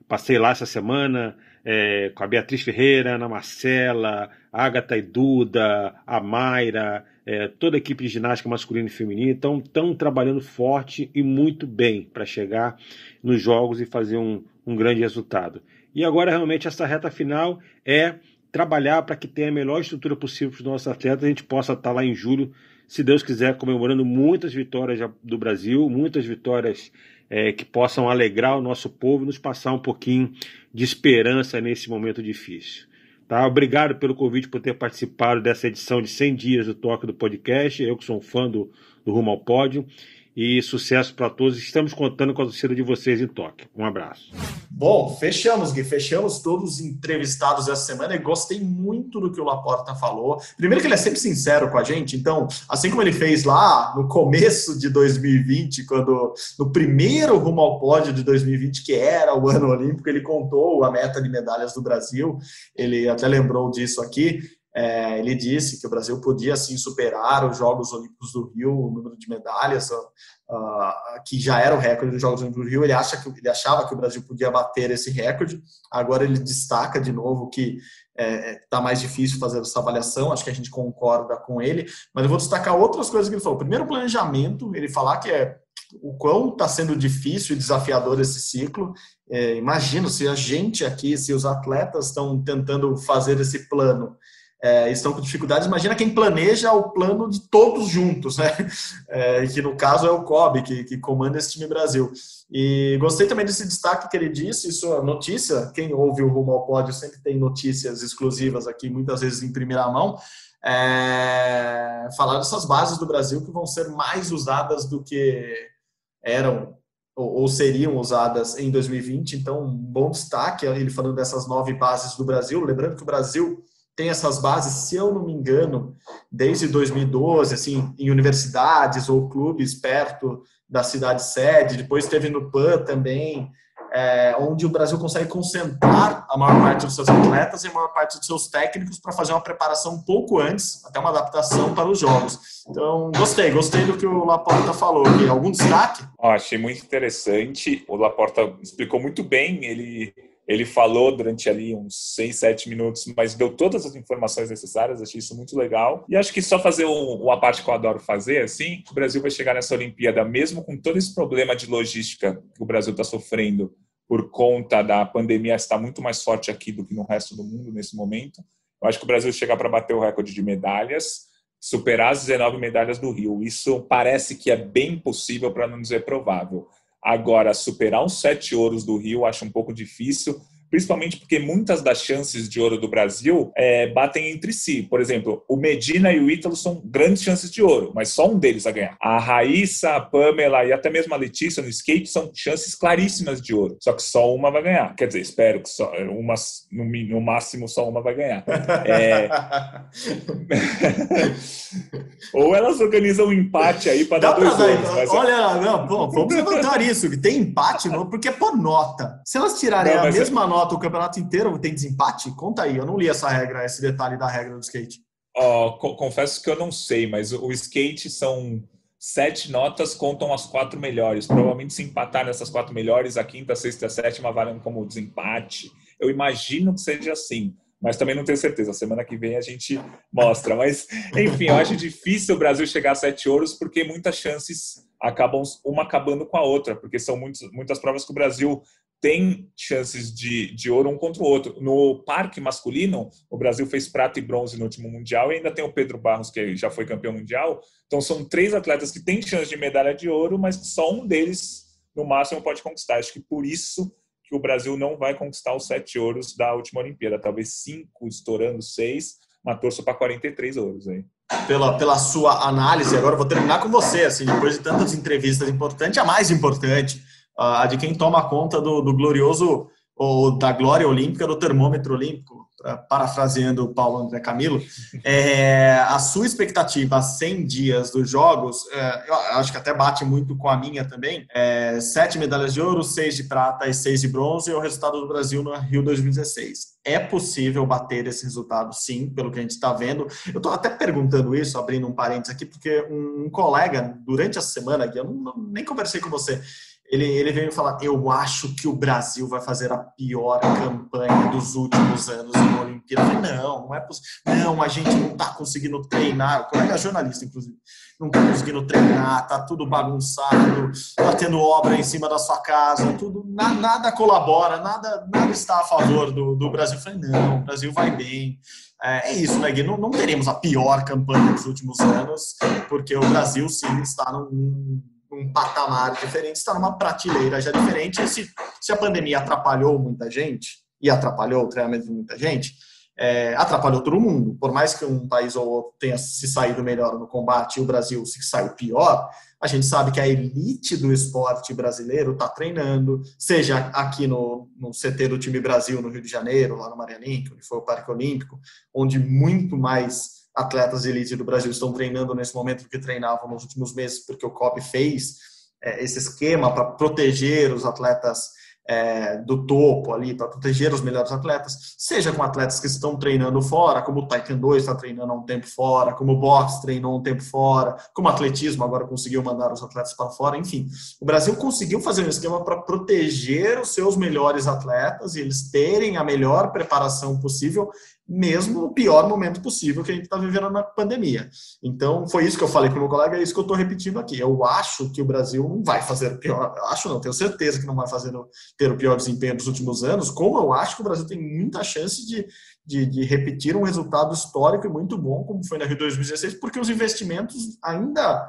Passei lá essa semana, é, com a Beatriz Ferreira, Ana Marcela, Agatha e Duda, a Mayra, é, toda a equipe de ginástica masculina e feminina. Estão trabalhando forte e muito bem para chegar nos jogos e fazer um, um grande resultado. E agora, realmente, essa reta final é trabalhar para que tenha a melhor estrutura possível para os nossos atletas, a gente possa estar lá em julho se Deus quiser, comemorando muitas vitórias do Brasil, muitas vitórias é, que possam alegrar o nosso povo e nos passar um pouquinho de esperança nesse momento difícil. Tá? Obrigado pelo convite, por ter participado dessa edição de 100 dias do Toque do Podcast. Eu que sou um fã do, do Rumo ao Pódio e sucesso para todos. Estamos contando com a torcida de vocês em Tóquio. Um abraço. Bom, fechamos, Gui. Fechamos todos os entrevistados essa semana e gostei muito do que o Laporta falou. Primeiro que ele é sempre sincero com a gente, então, assim como ele fez lá no começo de 2020, quando no primeiro rumo ao pódio de 2020, que era o ano olímpico, ele contou a meta de medalhas do Brasil. Ele até lembrou disso aqui. É, ele disse que o Brasil podia sim superar os Jogos Olímpicos do Rio, o número de medalhas, uh, que já era o recorde dos Jogos Olímpicos do Rio. Ele, acha que, ele achava que o Brasil podia bater esse recorde. Agora ele destaca de novo que está é, é tá mais difícil fazer essa avaliação. Acho que a gente concorda com ele. Mas eu vou destacar outras coisas que ele falou. Primeiro, planejamento. Ele falar que é o quão está sendo difícil e desafiador esse ciclo. É, imagino se a gente aqui, se os atletas estão tentando fazer esse plano é, estão com dificuldades. Imagina quem planeja o plano de todos juntos, né? É, que no caso é o COB, que, que comanda esse time Brasil. E gostei também desse destaque que ele disse, isso é notícia, quem ouve o Rumo ao Pódio sempre tem notícias exclusivas aqui, muitas vezes em primeira mão. É, falar dessas bases do Brasil que vão ser mais usadas do que eram ou, seriam usadas em 2020. Então, um bom destaque, ele falando dessas nove bases do Brasil. Lembrando que o Brasil tem essas bases, se eu não me engano, desde 2012, assim, em universidades ou clubes perto da cidade sede, depois teve no PAN também, é, onde o Brasil consegue concentrar a maior parte dos seus atletas e a maior parte dos seus técnicos para fazer uma preparação um pouco antes, até uma adaptação para os jogos. Então, gostei, gostei do que o Laporta falou. Algum destaque? Oh, achei muito interessante. O Laporta explicou muito bem. Ele ele falou durante ali uns 6, 7 minutos, mas deu todas as informações necessárias, achei isso muito legal. E acho que só fazer uma parte que eu adoro fazer, assim, o Brasil vai chegar nessa Olimpíada, mesmo com todo esse problema de logística que o Brasil está sofrendo por conta da pandemia estar muito mais forte aqui do que no resto do mundo nesse momento. Eu acho que o Brasil chegar para bater o recorde de medalhas, superar as 19 medalhas do Rio. Isso parece que é bem possível, para não dizer provável. Agora, superar os sete ouros do Rio acho um pouco difícil, principalmente porque muitas das chances de ouro do Brasil é, batem entre si. Por exemplo, o Medina e o Ítalo são grandes chances de ouro, mas só um deles a ganhar. A Raíssa, a Pamela e até mesmo a Letícia no skate são chances claríssimas de ouro, só que só uma vai ganhar. Quer dizer, espero que só uma, no, no máximo só uma vai ganhar. É... <laughs> Ou elas organizam um empate aí para dar dois dar, ouros. Mas... Olha, não, vamos levantar isso, que tem empate, porque é por nota. Se elas tirarem não, a mesma é... nota nota o campeonato inteiro, tem desempate? Conta aí, eu não li essa regra, esse detalhe da regra do skate. Oh, confesso que eu não sei, mas o skate são sete notas, contam as quatro melhores. Provavelmente se empatar nessas quatro melhores, a quinta, a sexta e a sétima valem como desempate. Eu imagino que seja assim mas também não tenho certeza. Semana que vem a gente mostra. Mas, enfim, eu acho difícil o Brasil chegar a sete ouros porque muitas chances acabam uma acabando com a outra, porque são muitos, muitas provas que o Brasil tem chances de, de ouro um contra o outro. No parque masculino, o Brasil fez prata e bronze no último Mundial e ainda tem o Pedro Barros, que já foi campeão mundial. Então, são três atletas que têm chance de medalha de ouro, mas só um deles, no máximo, pode conquistar. Acho que por isso que o Brasil não vai conquistar os sete ouros da última Olimpíada. Talvez cinco, estourando seis, mas torço para 43 ouros aí. Pela, pela sua análise, agora vou terminar com você, assim, depois de tantas entrevistas importantes, a mais importante a de quem toma conta do, do glorioso ou da glória olímpica do termômetro olímpico, parafraseando o Paulo André Camilo, <laughs> é, a sua expectativa a 100 dias dos Jogos, é, eu acho que até bate muito com a minha também, é, sete medalhas de ouro, seis de prata e seis de bronze, e o resultado do Brasil no Rio 2016. É possível bater esse resultado, sim, pelo que a gente está vendo. Eu estou até perguntando isso, abrindo um parênteses aqui, porque um, colega, durante a semana, eu não, não, nem conversei com você, ele, ele veio falar: Eu acho que o Brasil vai fazer a pior campanha dos últimos anos na Olimpíada. Eu falei, não, não é possível. Não, a gente não está conseguindo treinar. O colega jornalista, inclusive, não está conseguindo treinar, tá tudo bagunçado, tá tendo obra em cima da sua casa, tudo, na, nada colabora, nada, nada está a favor do, do Brasil. Eu falei, não, o Brasil vai bem. É, é isso, né, Gui? Não, não teremos a pior campanha dos últimos anos, porque o Brasil, sim, está num um patamar diferente, está numa prateleira já diferente. E se, se a pandemia atrapalhou muita gente, e atrapalhou o treinamento de muita gente, é, atrapalhou todo mundo. Por mais que um país ou outro tenha se saído melhor no combate e o Brasil se saiu pior, a gente sabe que a elite do esporte brasileiro está treinando, seja aqui no, no CT do time Brasil, no Rio de Janeiro, lá no Marianinha, onde foi o Parque Olímpico, onde muito mais atletas de elite do Brasil estão treinando nesse momento que treinavam nos últimos meses, porque o COB fez é, esse esquema para proteger os atletas é, do topo ali, para proteger os melhores atletas, seja com atletas que estão treinando fora, como o Taekwondo está treinando há um tempo fora, como o boxe treinou um tempo fora, como o atletismo agora conseguiu mandar os atletas para fora, enfim. O Brasil conseguiu fazer um esquema para proteger os seus melhores atletas e eles terem a melhor preparação possível mesmo no pior momento possível que a gente está vivendo na pandemia. Então, foi isso que eu falei com o meu colega, é isso que eu estou repetindo aqui. Eu acho que o Brasil não vai fazer o pior, acho não, tenho certeza que não vai fazer ter o pior desempenho dos últimos anos, como eu acho que o Brasil tem muita chance de, de, de repetir um resultado histórico e muito bom, como foi na Rio 2016, porque os investimentos ainda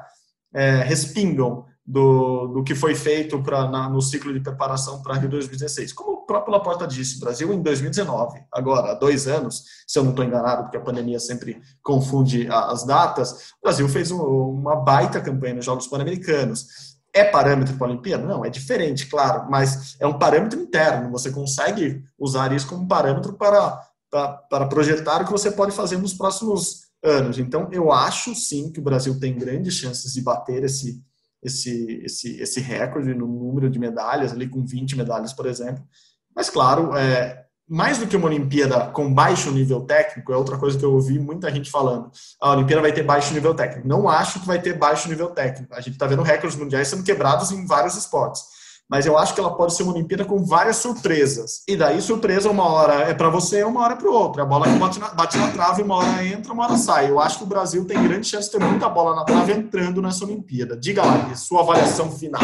é, respingam do, do que foi feito pra, na, no ciclo de preparação para Rio 2016. Como o próprio Laporta disse, Brasil em 2019, agora há dois anos, se eu não estou enganado, porque a pandemia sempre confunde as datas, o Brasil fez um, uma baita campanha nos Jogos Pan-Americanos. É parâmetro para a Olimpíada? Não, é diferente, claro, mas é um parâmetro interno. Você consegue usar isso como parâmetro para, para, para projetar o que você pode fazer nos próximos anos. Então, eu acho sim que o Brasil tem grandes chances de bater esse, esse, esse, esse recorde no número de medalhas, ali com 20 medalhas, por exemplo. Mas, claro, é, mais do que uma Olimpíada com baixo nível técnico, é outra coisa que eu ouvi muita gente falando. A Olimpíada vai ter baixo nível técnico. Não acho que vai ter baixo nível técnico. A gente está vendo recordes mundiais sendo quebrados em vários esportes mas eu acho que ela pode ser uma Olimpíada com várias surpresas. E daí, surpresa, uma hora é para você, uma hora é para o outro. A bola bate na, bate na trave, uma hora entra, uma hora sai. Eu acho que o Brasil tem grande chance de ter muita bola na trave entrando nessa Olimpíada. Diga lá, sua avaliação final.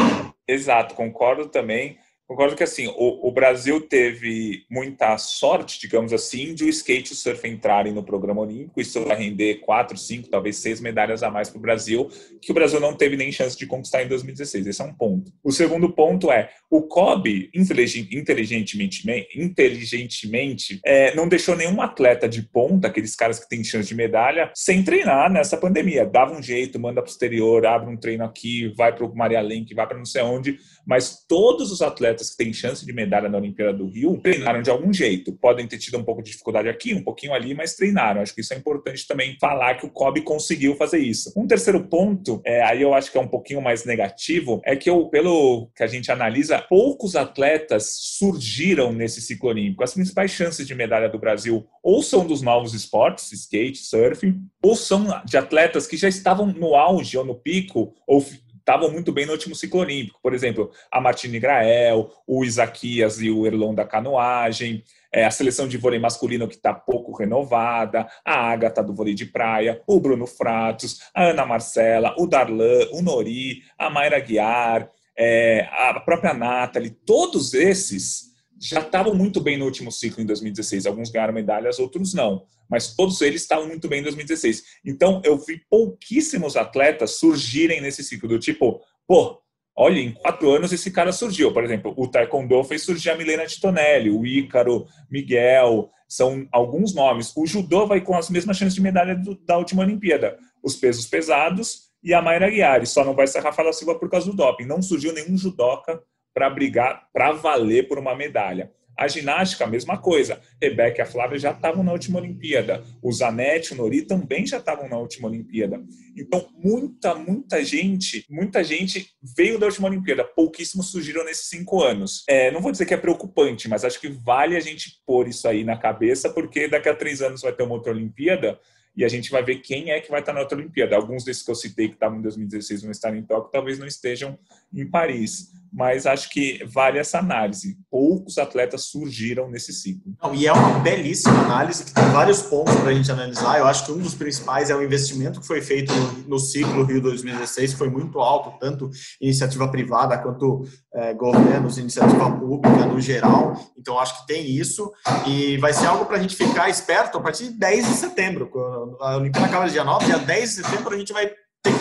Exato, concordo também. Concordo que assim, o, o, Brasil teve muita sorte, digamos assim, de o skate e o surf entrarem no programa olímpico. Isso vai render quatro, cinco, talvez seis medalhas a mais para o Brasil, que o Brasil não teve nem chance de conquistar em 2016. Esse é um ponto. O segundo ponto é o COB, inteligentemente, inteligentemente é, não deixou nenhum atleta de ponta, aqueles caras que têm chance de medalha, sem treinar nessa pandemia. Dava um jeito, manda para o exterior, abre um treino aqui, vai para o Maria Lenk, vai para não sei onde, mas todos os atletas que têm chance de medalha na Olimpíada do Rio treinaram de algum jeito. Podem ter tido um pouco de dificuldade aqui, um pouquinho ali, mas treinaram. Acho que isso é importante também falar que o COB conseguiu fazer isso. Um terceiro ponto, é, aí eu acho que é um pouquinho mais negativo, é que eu, pelo que a gente analisa, poucos atletas surgiram nesse ciclo olímpico. As principais chances de medalha do Brasil ou são dos novos esportes, skate, surfing, ou são de atletas que já estavam no auge ou no pico, ou estavam muito bem no último ciclo olímpico. Por exemplo, a Martine Grael, o Isaquias e o Erlon da canoagem, é, a seleção de vôlei masculino que está pouco renovada, a Agatha do vôlei de praia, o Bruno Fratos, a Ana Marcela, o Darlan, o Nori, a Mayra Guiar, é, a própria Nathalie, todos esses já estavam muito bem no último ciclo em 2016. Alguns ganharam medalhas, outros não. Mas todos eles estavam muito bem em 2016. Então, eu vi pouquíssimos atletas surgirem nesse ciclo, do tipo, pô, olha, em quatro anos esse cara surgiu. Por exemplo, o Taekwondo fez surgir a Milena Titonelli, o Ícaro, Miguel, são alguns nomes. O judô vai com as mesmas chances de medalha do, da última Olimpíada. Os pesos pesados e a Mayra Guiari. Só não vai ser a Rafaela Silva por causa do doping. Não surgiu nenhum judoca para brigar, para valer por uma medalha. A ginástica, a mesma coisa. Rebeca e a Flávia já estavam na última Olimpíada. O Zanetti o Nori também já estavam na última Olimpíada. Então, muita, muita gente, muita gente veio da última Olimpíada. Pouquíssimos surgiram nesses cinco anos. É, não vou dizer que é preocupante, mas acho que vale a gente pôr isso aí na cabeça, porque daqui a três anos vai ter uma outra Olimpíada e a gente vai ver quem é que vai estar na outra Olimpíada. Alguns desses que eu citei que estavam em 2016 vão estar em Tóquio, talvez não estejam em Paris. Mas acho que vale essa análise. Poucos atletas surgiram nesse ciclo. Não, e é uma belíssima análise que tem vários pontos para a gente analisar. Eu acho que um dos principais é o investimento que foi feito no, ciclo Rio 2016, que foi muito alto, tanto iniciativa privada quanto é, governos, iniciativa pública no geral. Então, acho que tem isso. E vai ser algo para a gente ficar esperto a partir de 10 de setembro. A Olimpíada acaba dia 9, dia 10 de setembro a gente vai ter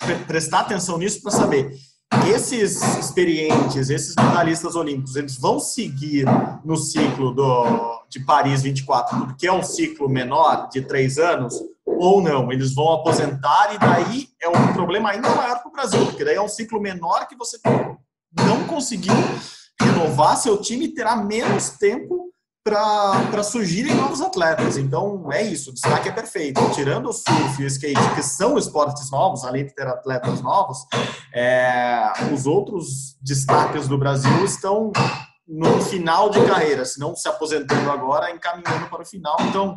que prestar atenção nisso para saber esses experientes, esses medalhistas olímpicos, eles vão seguir no ciclo do, de Paris 24, porque é um ciclo menor, de três anos, ou não? Eles vão aposentar e daí é um problema ainda maior para o Brasil, porque daí é um ciclo menor que você não conseguiu renovar seu time e terá menos tempo para surgirem novos atletas. Então, é isso, o destaque é perfeito. Tirando o surf e o skate, que são esportes novos, além de ter atletas novos, é, os outros destaques do Brasil estão no final de carreira, se não se aposentando agora, encaminhando para o final. Então,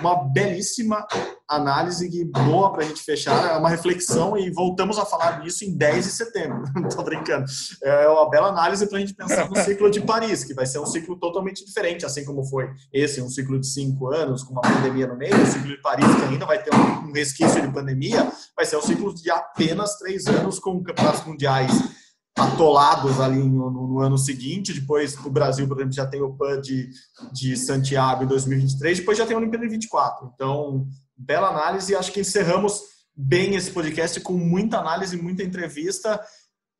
uma belíssima análise que boa para a gente fechar, é uma reflexão e voltamos a falar disso em 10 de setembro. <laughs> Não brincando. É uma bela análise para a gente pensar no ciclo de Paris, que vai ser um ciclo totalmente diferente, assim como foi esse, um ciclo de cinco anos, com uma pandemia no meio, o ciclo de Paris, que ainda vai ter um resquício de pandemia, vai ser um ciclo de apenas três anos com campeonatos mundiais atolados ali no, no, ano seguinte. Depois, o Brasil, por exemplo, já tem o PAN de, de Santiago em 2023. Depois já tem a Olimpíada em 24. Então, bela análise. Acho que encerramos bem esse podcast com muita análise, muita entrevista.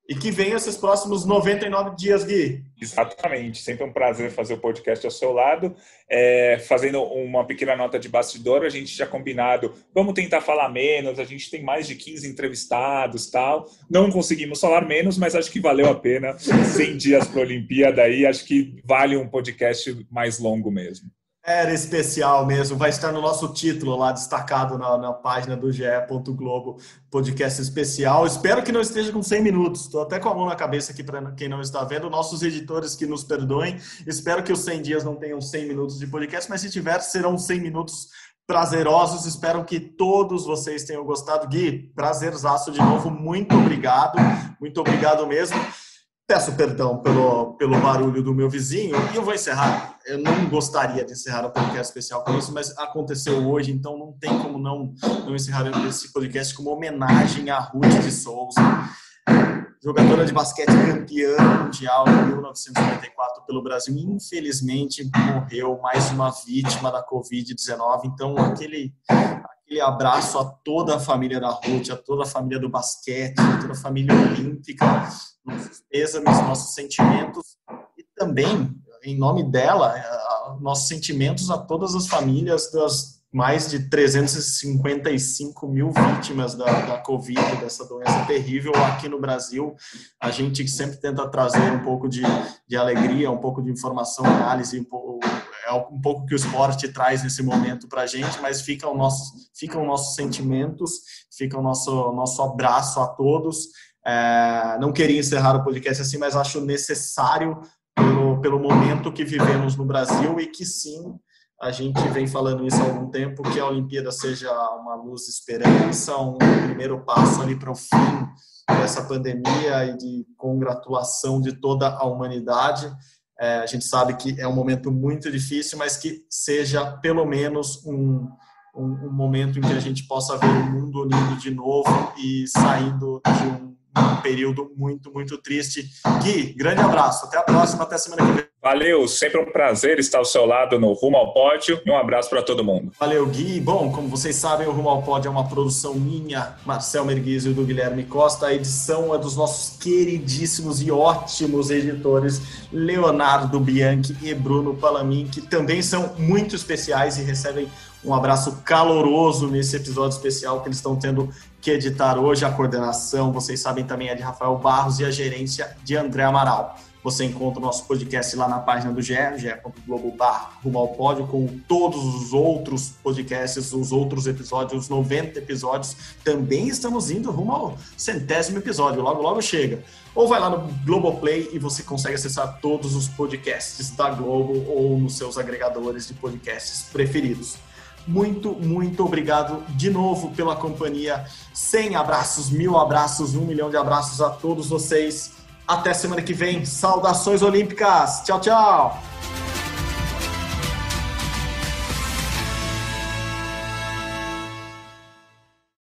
E que venham esses próximos 99 dias, Gui. Exatamente. Sempre um prazer fazer o podcast ao seu lado. É, fazendo uma pequena nota de bastidor, a gente já combinado, vamos tentar falar menos, a gente tem mais de 15 entrevistados tal. Não conseguimos falar menos, mas acho que valeu a pena. 100 dias para a Olimpíada aí, acho que vale um podcast mais longo mesmo. Era especial mesmo, vai estar no nosso título lá destacado na, na página do GE. Globo, podcast especial. Espero que não esteja com 100 minutos. Estou até com a mão na cabeça aqui para quem não está vendo. Nossos editores que nos perdoem. Espero que os 100 dias não tenham 100 minutos de podcast, mas se tiver, serão 100 minutos prazerosos. Espero que todos vocês tenham gostado. Gui, prazerzaço de novo. Muito obrigado. Muito obrigado mesmo. Peço perdão pelo, pelo barulho do meu vizinho e eu vou encerrar. Eu não gostaria de encerrar o podcast especial com isso, mas aconteceu hoje, então não tem como não, não encerrar esse podcast com uma homenagem a Ruth de Souza, jogadora de basquete campeã mundial em 1994 pelo Brasil. Infelizmente, morreu mais uma vítima da Covid-19. Então, aquele, aquele abraço a toda a família da Ruth, a toda a família do basquete, a toda a família olímpica nossos pêsames, nossos sentimentos e também, em nome dela, eh, nossos sentimentos a todas as famílias das mais de 355 mil vítimas da, da Covid, dessa doença terrível aqui no Brasil. A gente sempre tenta trazer um pouco de, de alegria, um pouco de informação, análise, um pouco, um pouco que o esporte traz nesse momento para a gente, mas ficam nossos, ficam nossos sentimentos, fica o nosso, nosso abraço a todos é, não queria encerrar o podcast assim, mas acho necessário pelo, pelo momento que vivemos no Brasil e que sim, a gente vem falando isso há algum tempo, que a Olimpíada seja uma luz de esperança, um primeiro passo ali para o fim dessa pandemia e de congratulação de toda a humanidade. É, a gente sabe que é um momento muito difícil, mas que seja pelo menos um, um, um momento em que a gente possa ver o mundo unido de novo e saindo de um um período muito, muito triste. Gui, grande abraço. Até a próxima, até semana que vem. Valeu, sempre um prazer estar ao seu lado no Rumo ao Pódio e um abraço para todo mundo. Valeu, Gui. Bom, como vocês sabem, o Rumo ao Pódio é uma produção minha, Marcel Merguiz e do Guilherme Costa. A edição é dos nossos queridíssimos e ótimos editores Leonardo Bianchi e Bruno Palamin, que também são muito especiais e recebem um abraço caloroso nesse episódio especial que eles estão tendo que editar hoje. A coordenação, vocês sabem, também é de Rafael Barros e a gerência de André Amaral. Você encontra o nosso podcast lá na página do GE, ge.globo rumo ao pódio, com todos os outros podcasts, os outros episódios, os 90 episódios. Também estamos indo rumo ao centésimo episódio, logo, logo chega. Ou vai lá no Globoplay e você consegue acessar todos os podcasts da Globo ou nos seus agregadores de podcasts preferidos. Muito, muito obrigado de novo pela companhia. 100 abraços, mil abraços, um milhão de abraços a todos vocês. Até semana que vem. Saudações olímpicas. Tchau, tchau.